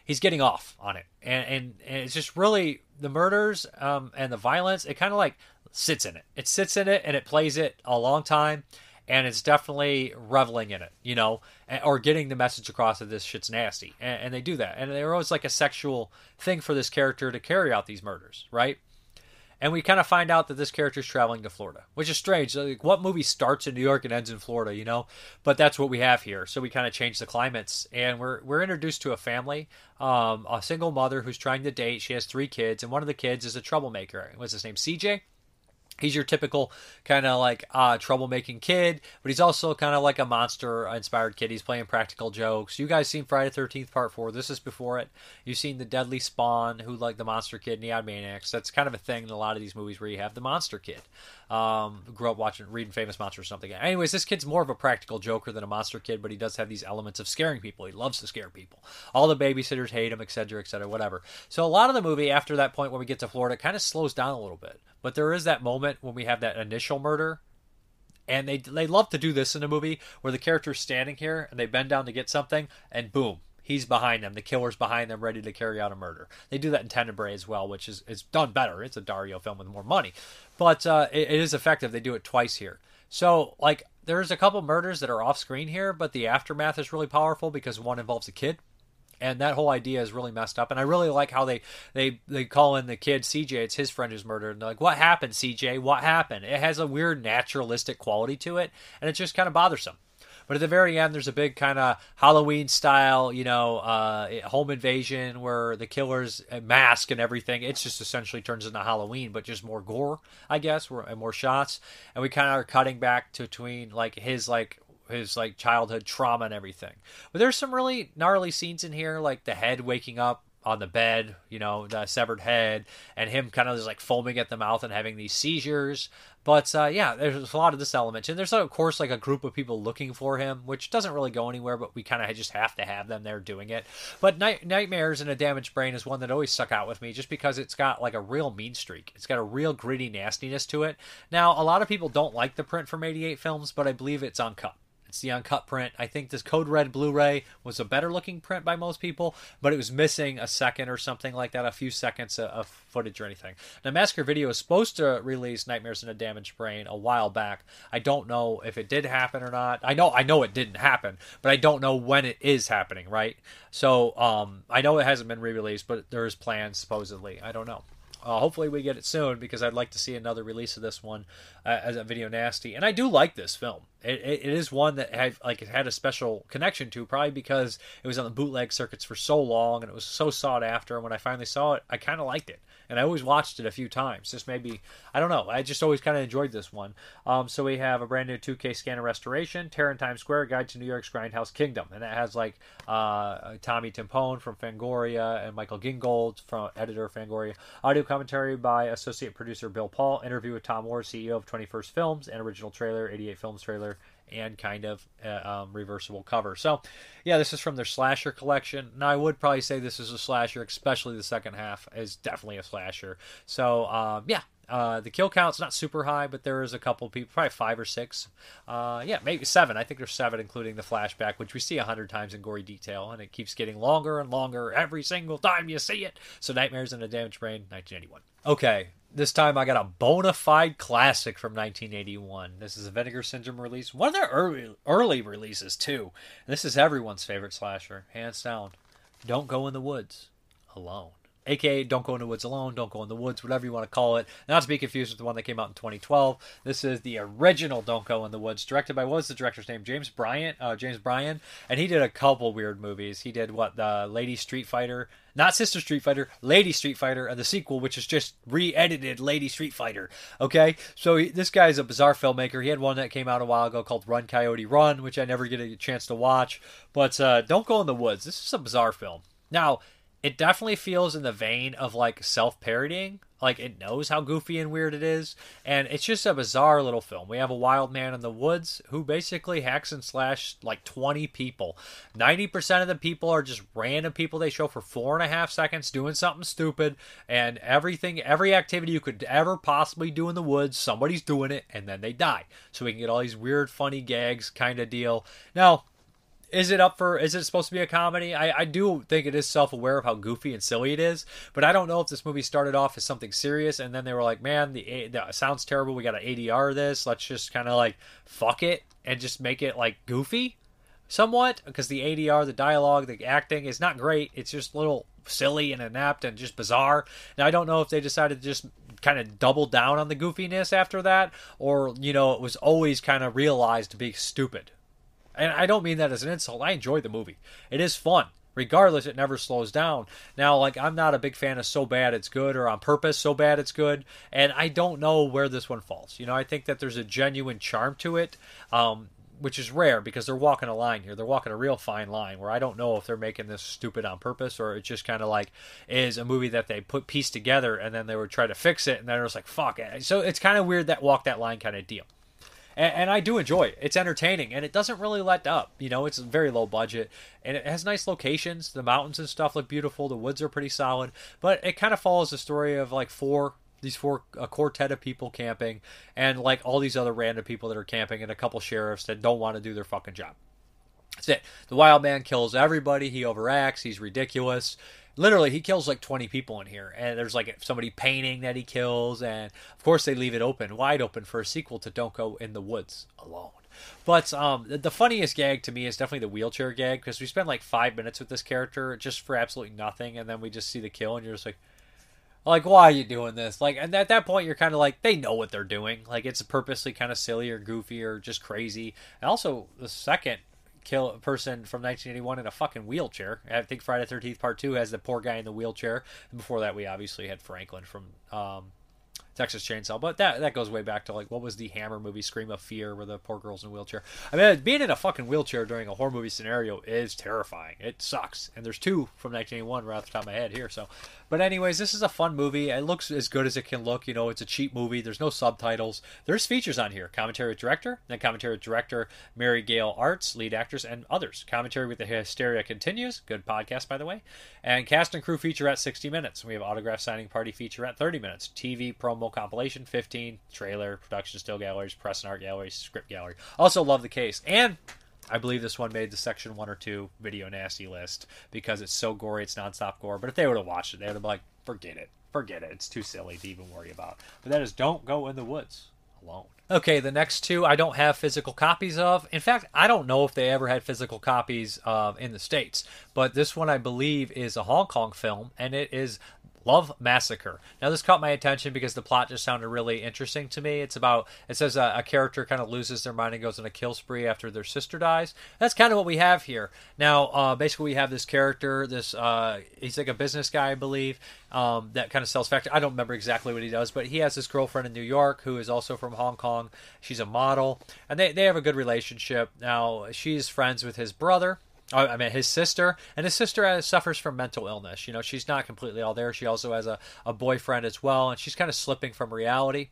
he's getting off on it, and and, and it's just really the murders um, and the violence. It kind of like sits in it. It sits in it, and it plays it a long time and it's definitely reveling in it, you know, or getting the message across that this shit's nasty. And, and, they do that. And they're always like a sexual thing for this character to carry out these murders, right? And we kind of find out that this character is traveling to Florida, which is strange. Like, what movie starts in New York and ends in Florida, you know? But that's what we have here. So we kind of change the climates, and we're we're introduced to a family, um, a single mother who's trying to date. She has three kids, and one of the kids is a troublemaker. What's his name? CJ he's your typical kind of like uh, troublemaking kid, but he's also kind of like a monster inspired kid. He's playing practical jokes. You guys seen Friday Thirteenth Part Four? This is before it. You've seen the Deadly Spawn, who like the monster kid in Animaniacs. That's kind of a thing in a lot of these movies where you have the monster kid. Um, grew up watching reading Famous Monsters or something. Anyways, this kid's more of a practical joker than a monster kid, but he does have these elements of scaring people. He loves to scare people. All the babysitters hate him, etc., etc., whatever. So a lot of the movie after that point when we get to Florida kind of slows down a little bit. But there is that moment when we have that initial murder and they they love to do this in a movie where the character's standing here and they bend down to get something and boom he's behind them. The killer's behind them ready to carry out a murder. They do that in tenebrae as well which is, is done better. It's a dario film with more money. But uh, it, it is effective. They do it twice here. So like there's a couple murders that are off screen here but the aftermath is really powerful because one involves a kid and that whole idea is really messed up. And i really like how they they they call in the kid cj it's his friend who's murdered and they're like what happened cj what happened? It has a weird naturalistic quality to it and it's just kind of bothersome. But at the very end there's a big kind of halloween style you know uh, home invasion where the killer's mask and everything it's just essentially turns into halloween but just more gore i guess and more shots. And we kind of are cutting back to between like his like his like childhood trauma and everything. But there's some really gnarly scenes in here, like the head waking up on the bed, you know, the severed head, and him kind of just like foaming at the mouth and having these seizures. But uh, yeah, there's a lot of this element, and there's of course like a group of people looking for him, which doesn't really go anywhere, but we kind of just have to have them there doing it. But Night- Nightmares and a Damaged Brain is one that always stuck out with me, just because it's got like a real mean streak. It's got a real gritty nastiness to it. Now, a lot of people don't like the print from '88 films, but I believe it's uncut. It's the uncut print. I think this Code Red Blu-ray was a better looking print by most people, but it was missing a second or something like that, a few seconds of footage or anything. Now, Massacre Video is supposed to release Nightmares in a Damaged Brain a while back. I don't know if it did happen or not. I know I know it didn't happen, but I don't know when it is happening. Right? So um, I know it hasn't been re-released, but there is plans supposedly. I don't know. Uh, hopefully we get it soon because I'd like to see another release of this one uh, as a video nasty. And I do like this film. It, it, it is one that had like it had a special connection to, probably because it was on the bootleg circuits for so long and it was so sought after. And when I finally saw it, I kind of liked it, and I always watched it a few times. Just maybe I don't know. I just always kind of enjoyed this one. Um, so we have a brand new 2K scanner restoration, Terror Times Square, Guide to New York's Grindhouse Kingdom, and that has like uh, Tony Timpone from Fangoria and Michael Gingold from editor Fangoria. Audio commentary by associate producer Bill Paul. Interview with Tom Moore, CEO of 21st Films, and original trailer, 88 Films trailer and kind of uh, um, reversible cover. So, yeah, this is from their slasher collection. Now, I would probably say this is a slasher, especially the second half is definitely a slasher. So, um, yeah. Uh, the kill count's not super high, but there is a couple people, probably five or six. Uh, yeah, maybe seven. I think there's seven, including the flashback, which we see a hundred times in gory detail, and it keeps getting longer and longer every single time you see it. So, Nightmares in a Damaged Brain, 1981. Okay, this time I got a bona fide classic from 1981. This is a Vinegar Syndrome release. One of their early, early releases, too. This is everyone's favorite slasher, hands down. Don't Go in the Woods Alone. AKA Don't Go in the Woods Alone, Don't Go in the Woods, whatever you want to call it. Not to be confused with the one that came out in 2012. This is the original Don't Go in the Woods, directed by, what was the director's name? James Bryant? Uh, James Bryan. And he did a couple weird movies. He did, what, the Lady Street Fighter? Not Sister Street Fighter, Lady Street Fighter, and the sequel, which is just re edited Lady Street Fighter. Okay? So he, this is a bizarre filmmaker. He had one that came out a while ago called Run Coyote Run, which I never get a chance to watch. But uh, Don't Go in the Woods. This is a bizarre film. Now, it definitely feels in the vein of like self parodying. Like it knows how goofy and weird it is, and it's just a bizarre little film. We have a wild man in the woods who basically hacks and slash like 20 people. 90% of the people are just random people they show for four and a half seconds doing something stupid, and everything, every activity you could ever possibly do in the woods, somebody's doing it, and then they die. So we can get all these weird, funny gags kind of deal. Now, is it up for is it supposed to be a comedy? I, I do think it is self-aware of how goofy and silly it is but i don't know if this movie started off as something serious and then they were like man the, the sounds terrible. We got to adr this. Let's just kind of like fuck it and just make it like goofy somewhat. Because the adr the dialogue the acting is not great. It's just a little silly and inept and just bizarre. Now i don't know if they decided to just kind of doubled down on the goofiness after that, or you know, it was always kind of realized to be stupid. And I don't mean that as an insult. I enjoy the movie. It is fun. Regardless, it never slows down. Now, like, I'm not a big fan of so bad it's good or on purpose so bad it's good. And I don't know where this one falls. You know, I think that there's a genuine charm to it. Um, which is rare because they're walking a line here. They're walking a real fine line where I don't know if they're making this stupid on purpose or it's just kind of like is a movie that they put pieced together and then they would try to fix it and then it was like fuck it. So it's kind of weird that walk that line kind of deal and, and, I do enjoy it. It's entertaining, and it doesn't really let up. You know, it's very low budget, and it has nice locations. The mountains and stuff look beautiful. The woods are pretty solid, but it kind of follows the story of like four these four a quartet of people camping, and like all these other random people that are camping, and a couple sheriffs that don't want to do their fucking job. That's it. The wild man kills everybody. He overacts. He's ridiculous. Literally he kills like 20 people in here. And there's like somebody painting that he kills. And of course they leave it open wide open for a sequel to don't go in the woods alone. But um, the funniest gag to me is definitely the wheelchair gag because we spend like five minutes with this character just for absolutely nothing. And then we just see the kill and you're just like like why are you doing this? Like and at that point you're kind of like they know what they're doing. Like it's purposely kind of silly or goofy or just crazy. And also the second kill a person from 1981 in a fucking wheelchair. I think Friday the 13th Part 2 has the poor guy in the wheelchair. And before that, we obviously had Franklin from um, Texas Chainsaw, but that that goes way back to like what was the Hammer movie, Scream of Fear, where the poor girl's in a wheelchair. I mean, being in a fucking wheelchair during a horror movie scenario is terrifying. It sucks, and there's two from 1981 right off the top of my head here. So, but anyways, this is a fun movie. It looks as good as it can look. You know, it's a cheap movie. There's no subtitles. There's features on here. Commentary with director, then commentary with director Mary Gail Artz, lead actress, and others. Commentary with the Hysteria continues. Good podcast, by the way. And cast and crew feature at 60 minutes. We have autograph signing party feature at 30 minutes. TV promo compilation 15 trailer production still galleries press and art galleries script gallery also love the case and I believe this one made the section one or two video nasty list because it's so gory, it's nonstop gore. But if they would have watched it, they would have been like, forget it, forget it. It's too silly to even worry about. But that is don't go in the woods alone. Okay, the next two I don't have physical copies of. In fact, I don't know if they ever had physical copies uh, in the States. But this one I believe is a Hong Kong film, and it is Love Massacre. Now, this caught my attention because the plot just sounded really interesting to me. It's about, it says a, a, character kind of loses their mind and goes on a kill spree after their sister dies. That's kind of what we have here. Now, uh, basically, we have this character, this, uh, he's like a business guy, I believe, um, that kind of sells factory. I don't remember exactly what he does, but he has this girlfriend in New York who is also from Hong Kong. She's a model, and they, they have a good relationship. Now, she's friends with his brother I mean, his sister, and his sister has, suffers from mental illness. You know, she's not completely all there. She also has a, a boyfriend as well, and she's kind of slipping from reality.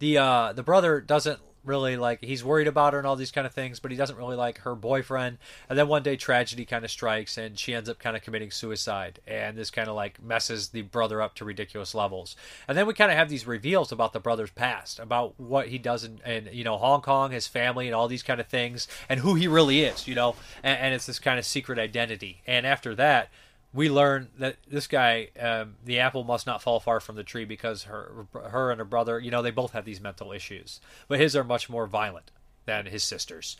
The uh, the brother doesn't really like he's worried about her and all these kind of things, but he doesn't really like her boyfriend. And then one day tragedy kind of strikes and she ends up kind of committing suicide. And this kind of like messes the brother up to ridiculous levels. And then we kind of have these reveals about the brother's past, about what he does in, in you know Hong Kong, his family, and all these kind of things, and who he really is. You know, and, and it's this kind of secret identity. And after that we learn that this guy, um, the apple must not fall far from the tree because her, her and her brother, you know, they both have these mental issues, but his are much more violent than his sister's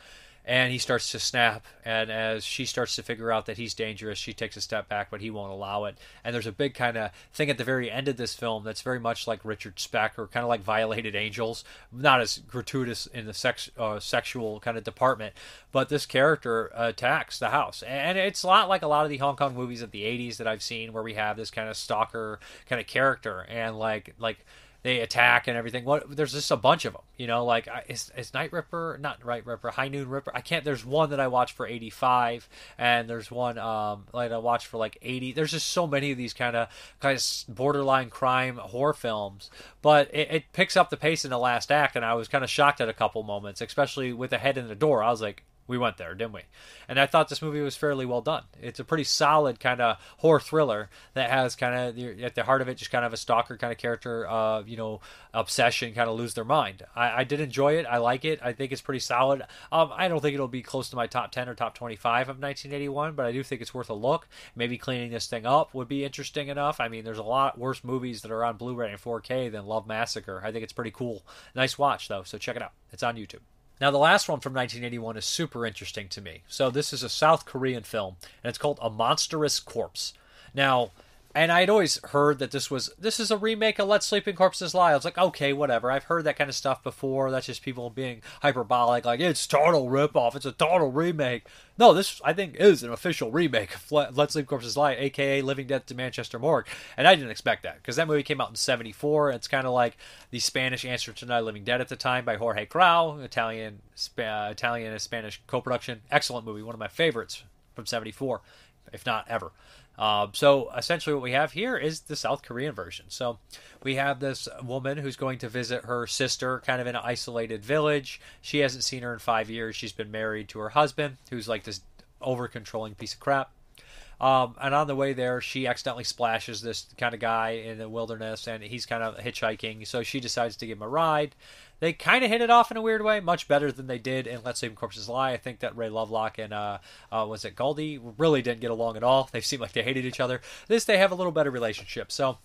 and he starts to snap. And as she starts to figure out that he's dangerous she takes a step back but he won't allow it. And there's a big kind of thing at the very end of this film that's very much like richard speck or kind of like violated angels. Not as gratuitous in the sex uh, sexual kind of department but this character attacks the house. And it's a lot like a lot of the hong kong movies of the 80s that i've seen where we have this kind of stalker kind of character. And like like they attack and everything. What there's just a bunch of them, you know. Like is, is Night Ripper not Night Ripper, High Noon Ripper? I can't. There's one that I watched for 85, and there's one um like I watched for like 80. There's just so many of these kind of kind of borderline crime horror films, but it, it picks up the pace in the last act, and I was kind of shocked at a couple moments, especially with the head in the door. I was like, we went there, didn't we? And I thought this movie was fairly well done. It's a pretty solid kind of horror thriller that has kind of at the heart of it just kind of a stalker kind of character, uh, you know, obsession, kind of lose their mind. I, I, did enjoy it. I like it. I think it's pretty solid. Um, I don't think it'll be close to my top ten or top twenty-five of 1981, but I do think it's worth a look. Maybe cleaning this thing up would be interesting enough. I mean, there's a lot worse movies that are on Blu-ray and 4K than Love Massacre. I think it's pretty cool. Nice watch though, so check it out. It's on YouTube. Now, the last one from 1981 is super interesting to me. So, this is a South Korean film, and it's called A Monstrous Corpse. Now, and I'd always heard that this was this is a remake of Let Sleeping Corpses Lie. I was like, okay, whatever. I've heard that kind of stuff before. That's just people being hyperbolic, like it's total ripoff. It's a total remake. No, this I think is an official remake of Let Sleeping Corpses Lie, aka Living Death to Manchester Morgue. And I didn't expect that because that movie came out in '74. It's kind of like the Spanish answer to Night Living Dead at the time by Jorge Grau, Italian, uh, Italian and Spanish co-production. Excellent movie, one of my favorites from '74, if not ever. Uh, so essentially, what we have here is the South Korean version. So we have this woman who's going to visit her sister, kind of in an isolated village. She hasn't seen her in five years. She's been married to her husband, who's like this over controlling piece of crap. Um, and on the way there, she accidentally splashes this kind of guy in the wilderness, and he's kind of hitchhiking. So she decides to give him a ride. They kind of hit it off in a weird way, much better than they did in Let's Save Corpses Lie. I think that Ray Lovelock and uh, uh, was it Goldie really didn't get along at all. They seemed like they hated each other. This they have a little better relationship. So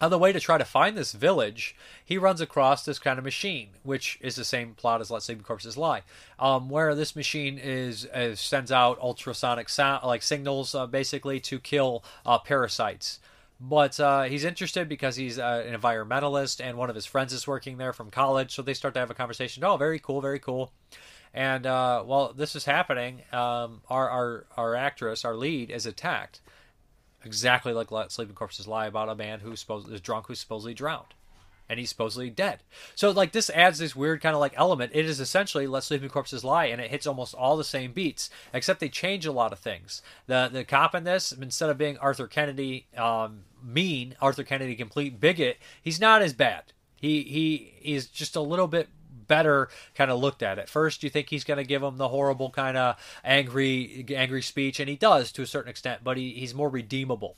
on the way to try to find this village, he runs across this kind of machine, which is the same plot as Let's Save Corpses Lie, um, where this machine is, is, sends out ultrasonic sound like signals, uh, basically to kill uh, parasites. But uh, he's interested because he's uh, an environmentalist and one of his friends is working there from college. So they start to have a conversation. Oh, very cool, very cool. And uh, while this is happening, um, our, our, our actress, our lead, is attacked. Exactly like Sleeping Corpses lie about a man who is drunk who's supposedly drowned and he's supposedly dead. So like this adds this weird kind of like element. It is essentially Let Sleeping Corpses Lie, and it hits almost all the same beats, except they change a lot of things. The the cop in this, instead of being Arthur Kennedy um, mean, Arthur Kennedy complete bigot, he's not as bad. He he is just a little bit better kind of looked at. At first, you think he's going to give him the horrible kind of angry angry speech, and he does to a certain extent, but he, he's more redeemable.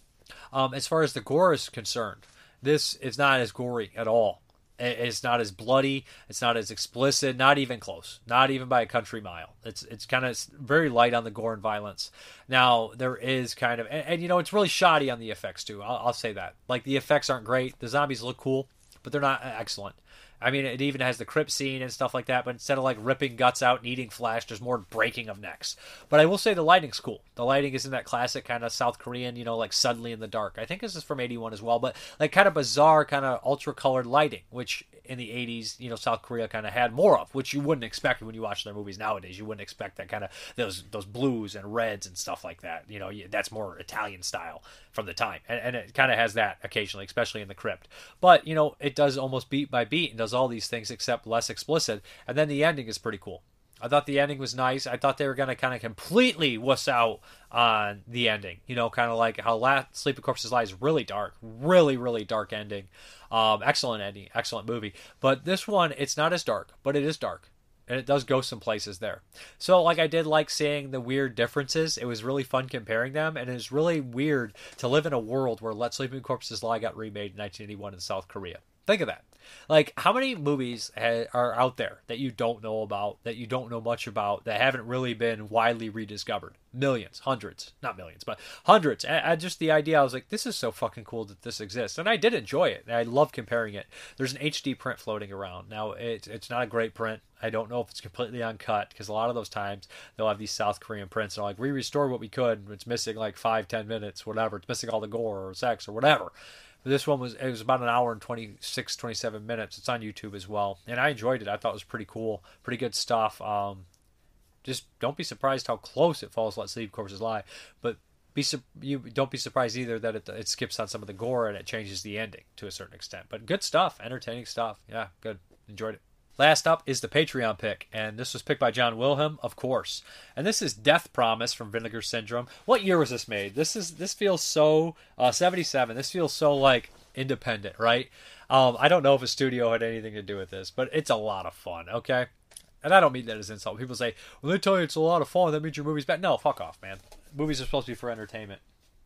Um, as far as the gore is concerned, this is not as gory at all. It's not as bloody. It's not as explicit. Not even close. Not even by a country mile. It's it's kind of very light on the gore and violence. Now there is kind of and, and you know it's really shoddy on the effects too. I'll, I'll say that. Like the effects aren't great. The zombies look cool, but they're not excellent. I mean, it even has the crypt scene and stuff like that, but instead of like ripping guts out and eating flesh, there's more breaking of necks. But I will say the lighting's cool. The lighting is in that classic kind of South Korean, you know, like suddenly in the dark. I think this is from 81 as well, but like kind of bizarre, kind of ultra colored lighting, which in the 80s, you know, South Korea kind of had more of, which you wouldn't expect when you watch their movies nowadays. You wouldn't expect that kind of those those blues and reds and stuff like that. You know, that's more Italian style from the time, and, and it kind of has that occasionally, especially in the crypt. But you know, it does almost beat by beat and does all these things except less explicit. And then the ending is pretty cool. I thought the ending was nice. I thought they were going to kind of completely wuss out on the ending. You know, kind of like how Last Sleeping Corpses Lie is really dark, really, really dark ending. Um, excellent ending, excellent movie. But this one, it's not as dark, but it is dark. And it does go some places there. So, like, I did like seeing the weird differences. It was really fun comparing them. And it's really weird to live in a world where Let Sleeping Corpses Lie got remade in 1981 in South Korea. Think of that. Like, how many movies ha- are out there that you don't know about, that you don't know much about, that haven't really been widely rediscovered? Millions, hundreds, not millions, but hundreds. And, just the idea, I was like, this is so fucking cool that this exists, and I did enjoy it. I love comparing it. There's an HD print floating around. Now, it's it's not a great print. I don't know if it's completely uncut because a lot of those times they'll have these South Korean prints and like we restored what we could. It's missing like five, ten minutes, whatever. It's missing all the gore or sex or whatever. This one was it was about an hour and 26, 27 minutes. It's on YouTube as well, and I enjoyed it. I thought it was pretty cool, pretty good stuff. Um, just don't be surprised how close it falls. Let Sleep Corpses Lie, but be you don't be surprised either that it, it skips on some of the gore and it changes the ending to a certain extent. But good stuff, entertaining stuff. Yeah, good, enjoyed it. Last up is the Patreon pick, and this was picked by John Wilhelm, of course. And this is Death Promise from Vinegar Syndrome. What year was this made? This is this feels so uh, 77. This feels so like independent, right? Um, I don't know if a studio had anything to do with this, but it's a lot of fun. Okay, and I don't mean that as insult. People say when they tell you it's a lot of fun, that means your movie's bad. No, fuck off, man. Movies are supposed to be for entertainment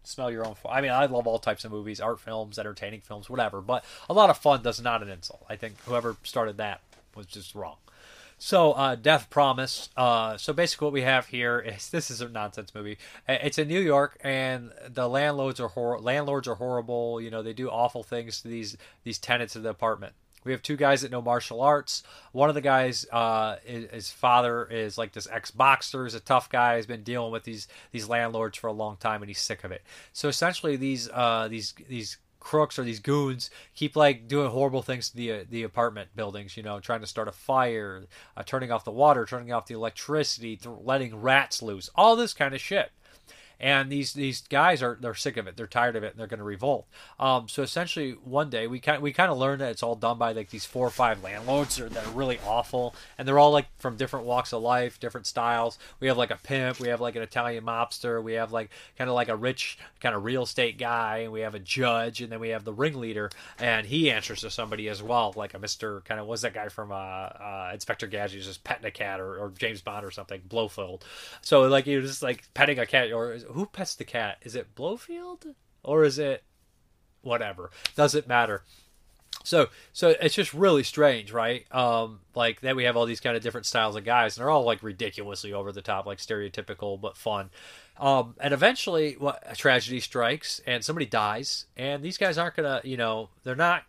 smell your own fun. I mean, I love all types of movies, art films, entertaining films, whatever. But a lot of fun does not an insult. I think whoever started that was just wrong. So, uh, Death Promise. Uh, so basically, what we have here is this is a nonsense movie. It's in New York, and the landlords are hor- landlords are horrible. You know, they do awful things to these these tenants of the apartment. We have two guys that know martial arts. One of the guys, uh, his, his father is like this ex boxer, is a tough guy. He's been dealing with these these landlords for a long time, and he's sick of it. So essentially, these uh, these these crooks or these goons keep like doing horrible things to the uh, the apartment buildings. You know, trying to start a fire, uh, turning off the water, turning off the electricity, th- letting rats loose, all this kind of shit and these these guys are they're sick of it. They're tired of it, and they're going to revolt. Um, so essentially, one day we kind we kind of learned that it's all done by like these four or five landlords that are, really awful, and they're all like from different walks of life, different styles. We have like a pimp, we have like an Italian mobster, we have like kind of like a rich kind of real estate guy, and we have a judge, and then we have the ringleader, and he answers to somebody as well, like a Mister kind of was that guy from uh, uh, Inspector Gadget, just petting a cat or, or James Bond or something, Blofeld. So like you're just like petting a cat or who pets the cat? Is it Blofeld or is it whatever? Doesn't matter. So so it's just really strange, right? Um, like that we have all these kind of different styles of guys, and they're all like ridiculously over the top, like stereotypical but fun. Um, and eventually, what a tragedy strikes, and somebody dies, and these guys aren't gonna, you know, they're not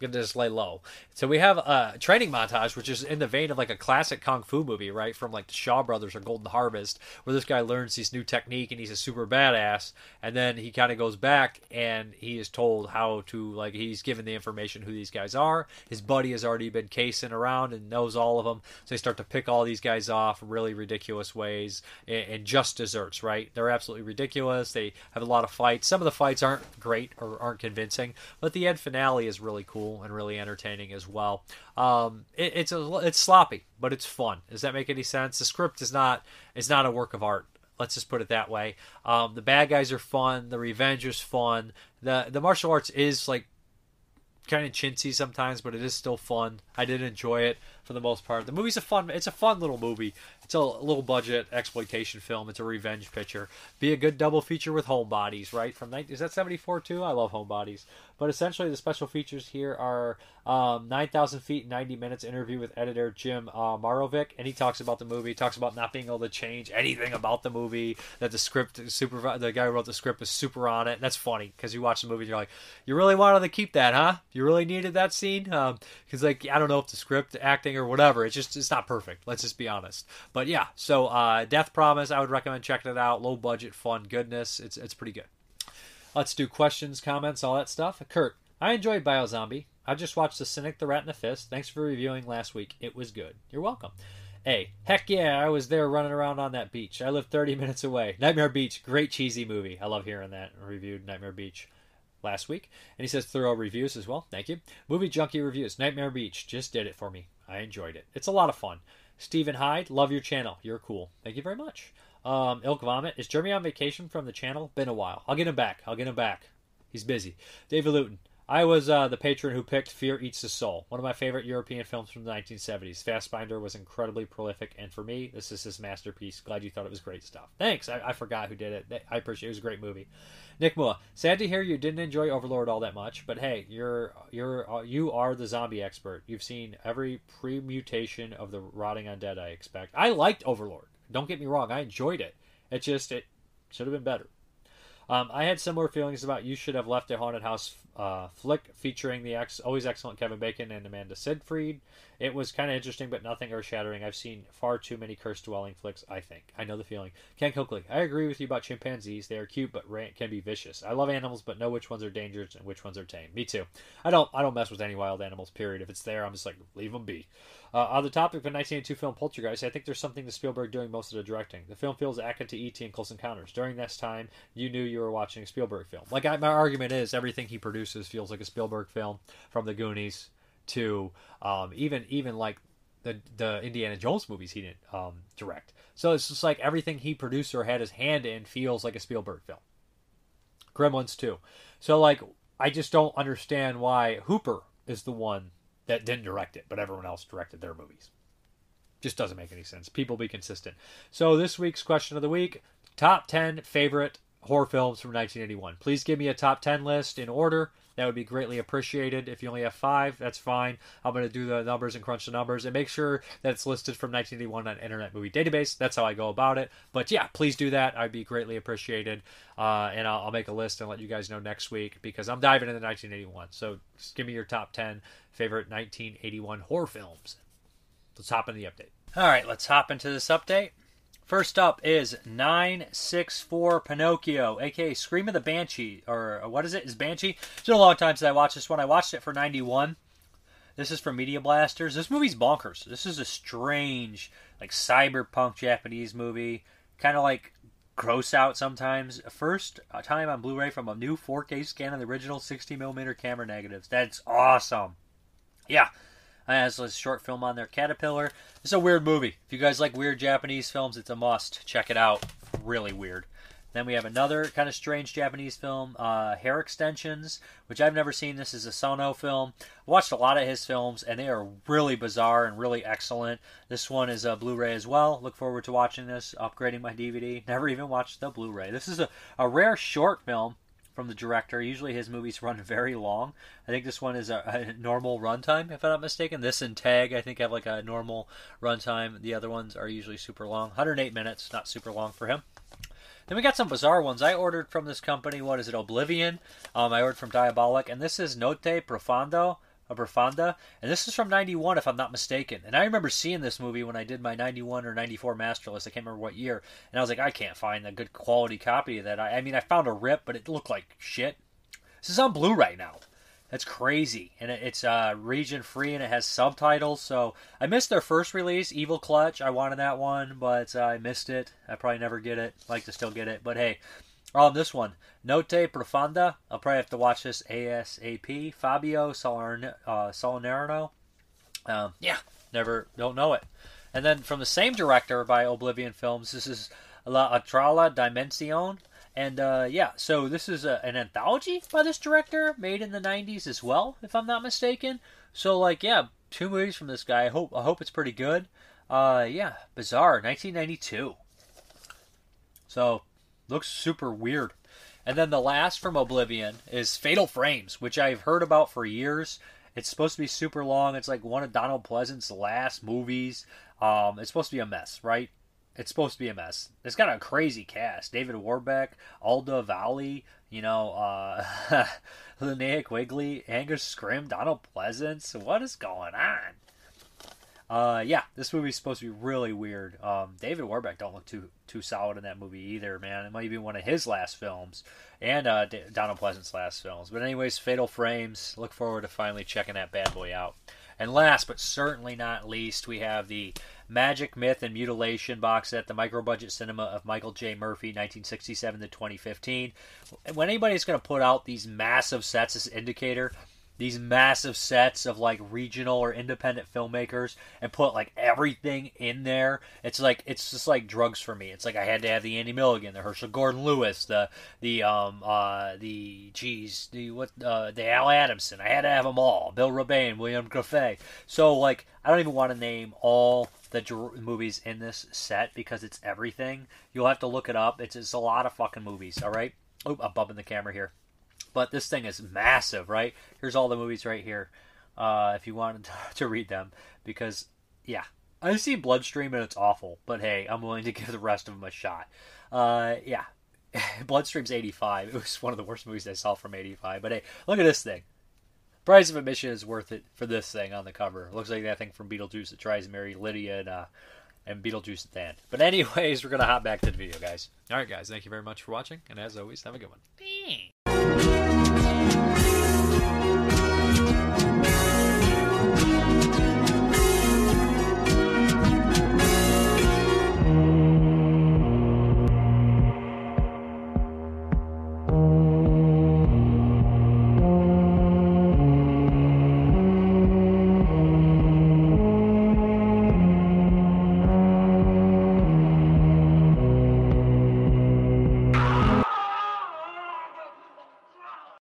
gonna just lay low. So we have a training montage, which is in the vein of like a classic kung fu movie, right? From like the Shaw Brothers or Golden Harvest, where this guy learns this new technique and he's a super badass, and then he kind of goes back and he is told how to like he's given the information who these guys are. His buddy has already been casing around and knows all of them, so they start to pick all these guys off really ridiculous ways and, and just desserts, right? They're absolutely ridiculous. They have a lot of fights. Some of the fights aren't great or aren't convincing, but the end finale is really cool and really entertaining as well. Um, it, it's a, it's sloppy, but it's fun. Does that make any sense? The script is not is not a work of art. Let's just put it that way. Um, the bad guys are fun. The revenge is fun. The the martial arts is like kind of chintzy sometimes, but it is still fun. I did enjoy it for the most part. The movie's a fun. It's a fun little movie. It's a little budget exploitation film. It's a revenge picture. Be a good double feature with Homebodies, right? From is that seventy four too? I love Homebodies. But essentially, the special features here are um, nine thousand feet, ninety minutes interview with editor Jim uh, Marovic, and he talks about the movie. Talks about not being able to change anything about the movie. That the script super, the guy who wrote the script was super on it. And that's funny because you watch the movie, and you're like, you really wanted to keep that, huh? You really needed that scene because, um, like, I don't know if the script acting or whatever. It's just it's not perfect. Let's just be honest. But yeah, so uh, Death Promise, I would recommend checking it out. Low budget, fun, goodness. It's it's pretty good. Let's do questions, comments, all that stuff. Kurt, I enjoyed Biozombie. I just watched The Cynic, The Rat, and the Fist. Thanks for reviewing last week. It was good. You're welcome. A. Heck yeah, I was there running around on that beach. I live 30 minutes away. Nightmare Beach, great cheesy movie. I love hearing that. I reviewed Nightmare Beach last week. And he says thorough reviews as well. Thank you. Movie Junkie reviews. Nightmare Beach just did it for me. I enjoyed it. It's a lot of fun. Stephen Hyde, love your channel. You're cool. Thank you very much. Um, Ilk Vomit, is Jeremy on vacation from the channel? Been a while. I'll get him back. I'll get him back. He's busy. David Luton, I was uh, the patron who picked Fear Eats the Soul, one of my favorite European films from the 1970s. Fassbinder was incredibly prolific, and for me, this is his masterpiece. Glad you thought it was great stuff. Thanks. I, I forgot who did it. I appreciate it. It was a great movie. Nick Mua, sad to hear you didn't enjoy Overlord all that much, but hey, you're you're uh, you are the zombie expert. You've seen every premutation of the rotting undead. I expect. I liked Overlord. Don't get me wrong. I enjoyed it. It just it should have been better. Um, I had similar feelings about You Should Have Left a Haunted House uh, flick featuring the ex- always excellent Kevin Bacon and Amanda Seyfried. It was kind of interesting, but nothing earth shattering. I've seen far too many curse dwelling flicks, I think. I know the feeling. Ken Coakley, I agree with you about chimpanzees. They are cute, but can be vicious. I love animals, but know which ones are dangerous and which ones are tame. Me too. I don't I don't mess with any wild animals, period. If it's there, I'm just like, leave them be. Uh, on the topic of the 1982 film Poltergeist, I think there's something to Spielberg doing most of the directing. The film feels akin to E.T. and Close Encounters. During this time, you knew you were watching a Spielberg film. Like, I, my argument is, everything he produces feels like a Spielberg film, from The Goonies to um, even even like the the Indiana Jones movies he didn't um, direct. So it's just like everything he produced or had his hand in feels like a Spielberg film. Gremlins too. So like I just don't understand why Hooper is the one that didn't direct it, but everyone else directed their movies. Just doesn't make any sense. People be consistent. So this week's question of the week: top ten favorite horror films from 1981. Please give me a top ten list in order. That would be greatly appreciated. If you only have five, that's fine. I'm going to do the numbers and crunch the numbers and make sure that it's listed from 1981 on Internet Movie Database. That's how I go about it. But yeah, please do that. I'd be greatly appreciated. Uh, and I'll, I'll, make a list and let you guys know next week because I'm diving into 1981. So just give me your top 10 favorite 1981 horror films. Let's hop into the update. All right, let's hop into this update. First up is 964 Pinocchio, aka Scream of the Banshee, or what is it? Is Banshee? It's been a long time since I watched this one. I watched it for 91. This is from Media Blasters. This movie's bonkers. This is a strange, like cyberpunk Japanese movie, kind of like gross out sometimes. First time on Blu-ray from a new 4K scan of the original 60mm camera negatives. That's awesome. Yeah, has a short film on there, Caterpillar. It's a weird movie. If you guys like weird Japanese films, it's a must. Check it out. Really weird. Then we have another kind of strange Japanese film, uh, Hair Extensions, which I've never seen. This is a Sono film. I watched a lot of his films, and they are really bizarre and really excellent. This one is a Blu-ray as well. Look forward to watching this, upgrading my DVD. Never even watched the Blu-ray. This is a, a rare short film from the director. Usually his movies run very long. I think this one is a, a normal runtime, if I'm not mistaken. This and Tag, I think, have like a normal runtime. The other ones are usually super long. 108 minutes, not super long for him. Then we got some bizarre ones. I ordered from this company. What is it? Oblivion. Um, I ordered from Diabolic, and this is Note Profondo. Profanda, and this is from '91, if I'm not mistaken. And I remember seeing this movie when I did my '91 or '94 master list. I can't remember what year, and I was like, I can't find a good quality copy of that. I, I mean, I found a rip, but it looked like shit. This is on Blu-ray now. That's crazy, and it, it's uh, region free and it has subtitles. So I missed their first release, Evil Clutch. I wanted that one, but uh, I missed it. I probably never get it. like to still get it, but hey, on this one, Note Profunda. I'll probably have to watch this ASAP. Fabio Salerno. Uh. Um, yeah, never, don't know it. And then from the same director by Oblivion Films, this is La Atrala Dimension. And uh, yeah, so this is a, an anthology by this director, made in the '90s as well, if I'm not mistaken. So like, yeah, two movies from this guy. I hope I hope it's pretty good. Uh, yeah, bizarre, 1992. So Looks super weird. And then the last from Oblivion is Fatal Frames, which I've heard about for years. It's supposed to be super long. It's like one of Donald Pleasence's last movies. Um, it's supposed to be a mess, right? It's supposed to be a mess. It's got a crazy cast: David Warbeck, Alida Valli, you know, uh, Linnea Quigley, Angus Scrimm, Donald Pleasence. What is going on? Uh, yeah, this movie's supposed to be really weird. Um, David Warbeck don't look too too solid in that movie either, man. It might be one of his last films, and uh, D- Donald Pleasence's last films. But anyways, Fatal Frames. Look forward to finally checking that bad boy out. And last but certainly not least, we have the Magic, Myth, and Mutilation box set, the micro budget cinema of Michael J. Murphy, 1967 to 2015. When anybody's going to put out these massive sets as indicator, these massive sets of like regional or independent filmmakers and put like everything in there. It's like it's just like drugs for me. It's like I had to have the Andy Milligan, the Herschell Gordon Lewis, the the um uh the geez the what uh the Al Adamson. I had to have them all. Bill Rebane, William Grefé. So like I don't even want to name all the dr- movies in this set because it's everything. You'll have to look it up. It's, it's a lot of fucking movies. All right. Oh, I'm bumping the camera here. But this thing is massive, right? Here's all the movies right here. Uh, if you wanted to, read them, because yeah, I see Bloodstream and it's awful, but hey, I'm willing to give the rest of them a shot. Uh, yeah, Bloodstream's 85. It was one of the worst movies I saw from 85. But hey, look at this thing. Price of admission is worth it for this thing on the cover. Looks like that thing from Beetlejuice that tries to marry Lydia and uh, and Beetlejuice at the end. But anyways, we're gonna hop back to the video, guys. All right, guys, thank you very much for watching, and as always, have a good one.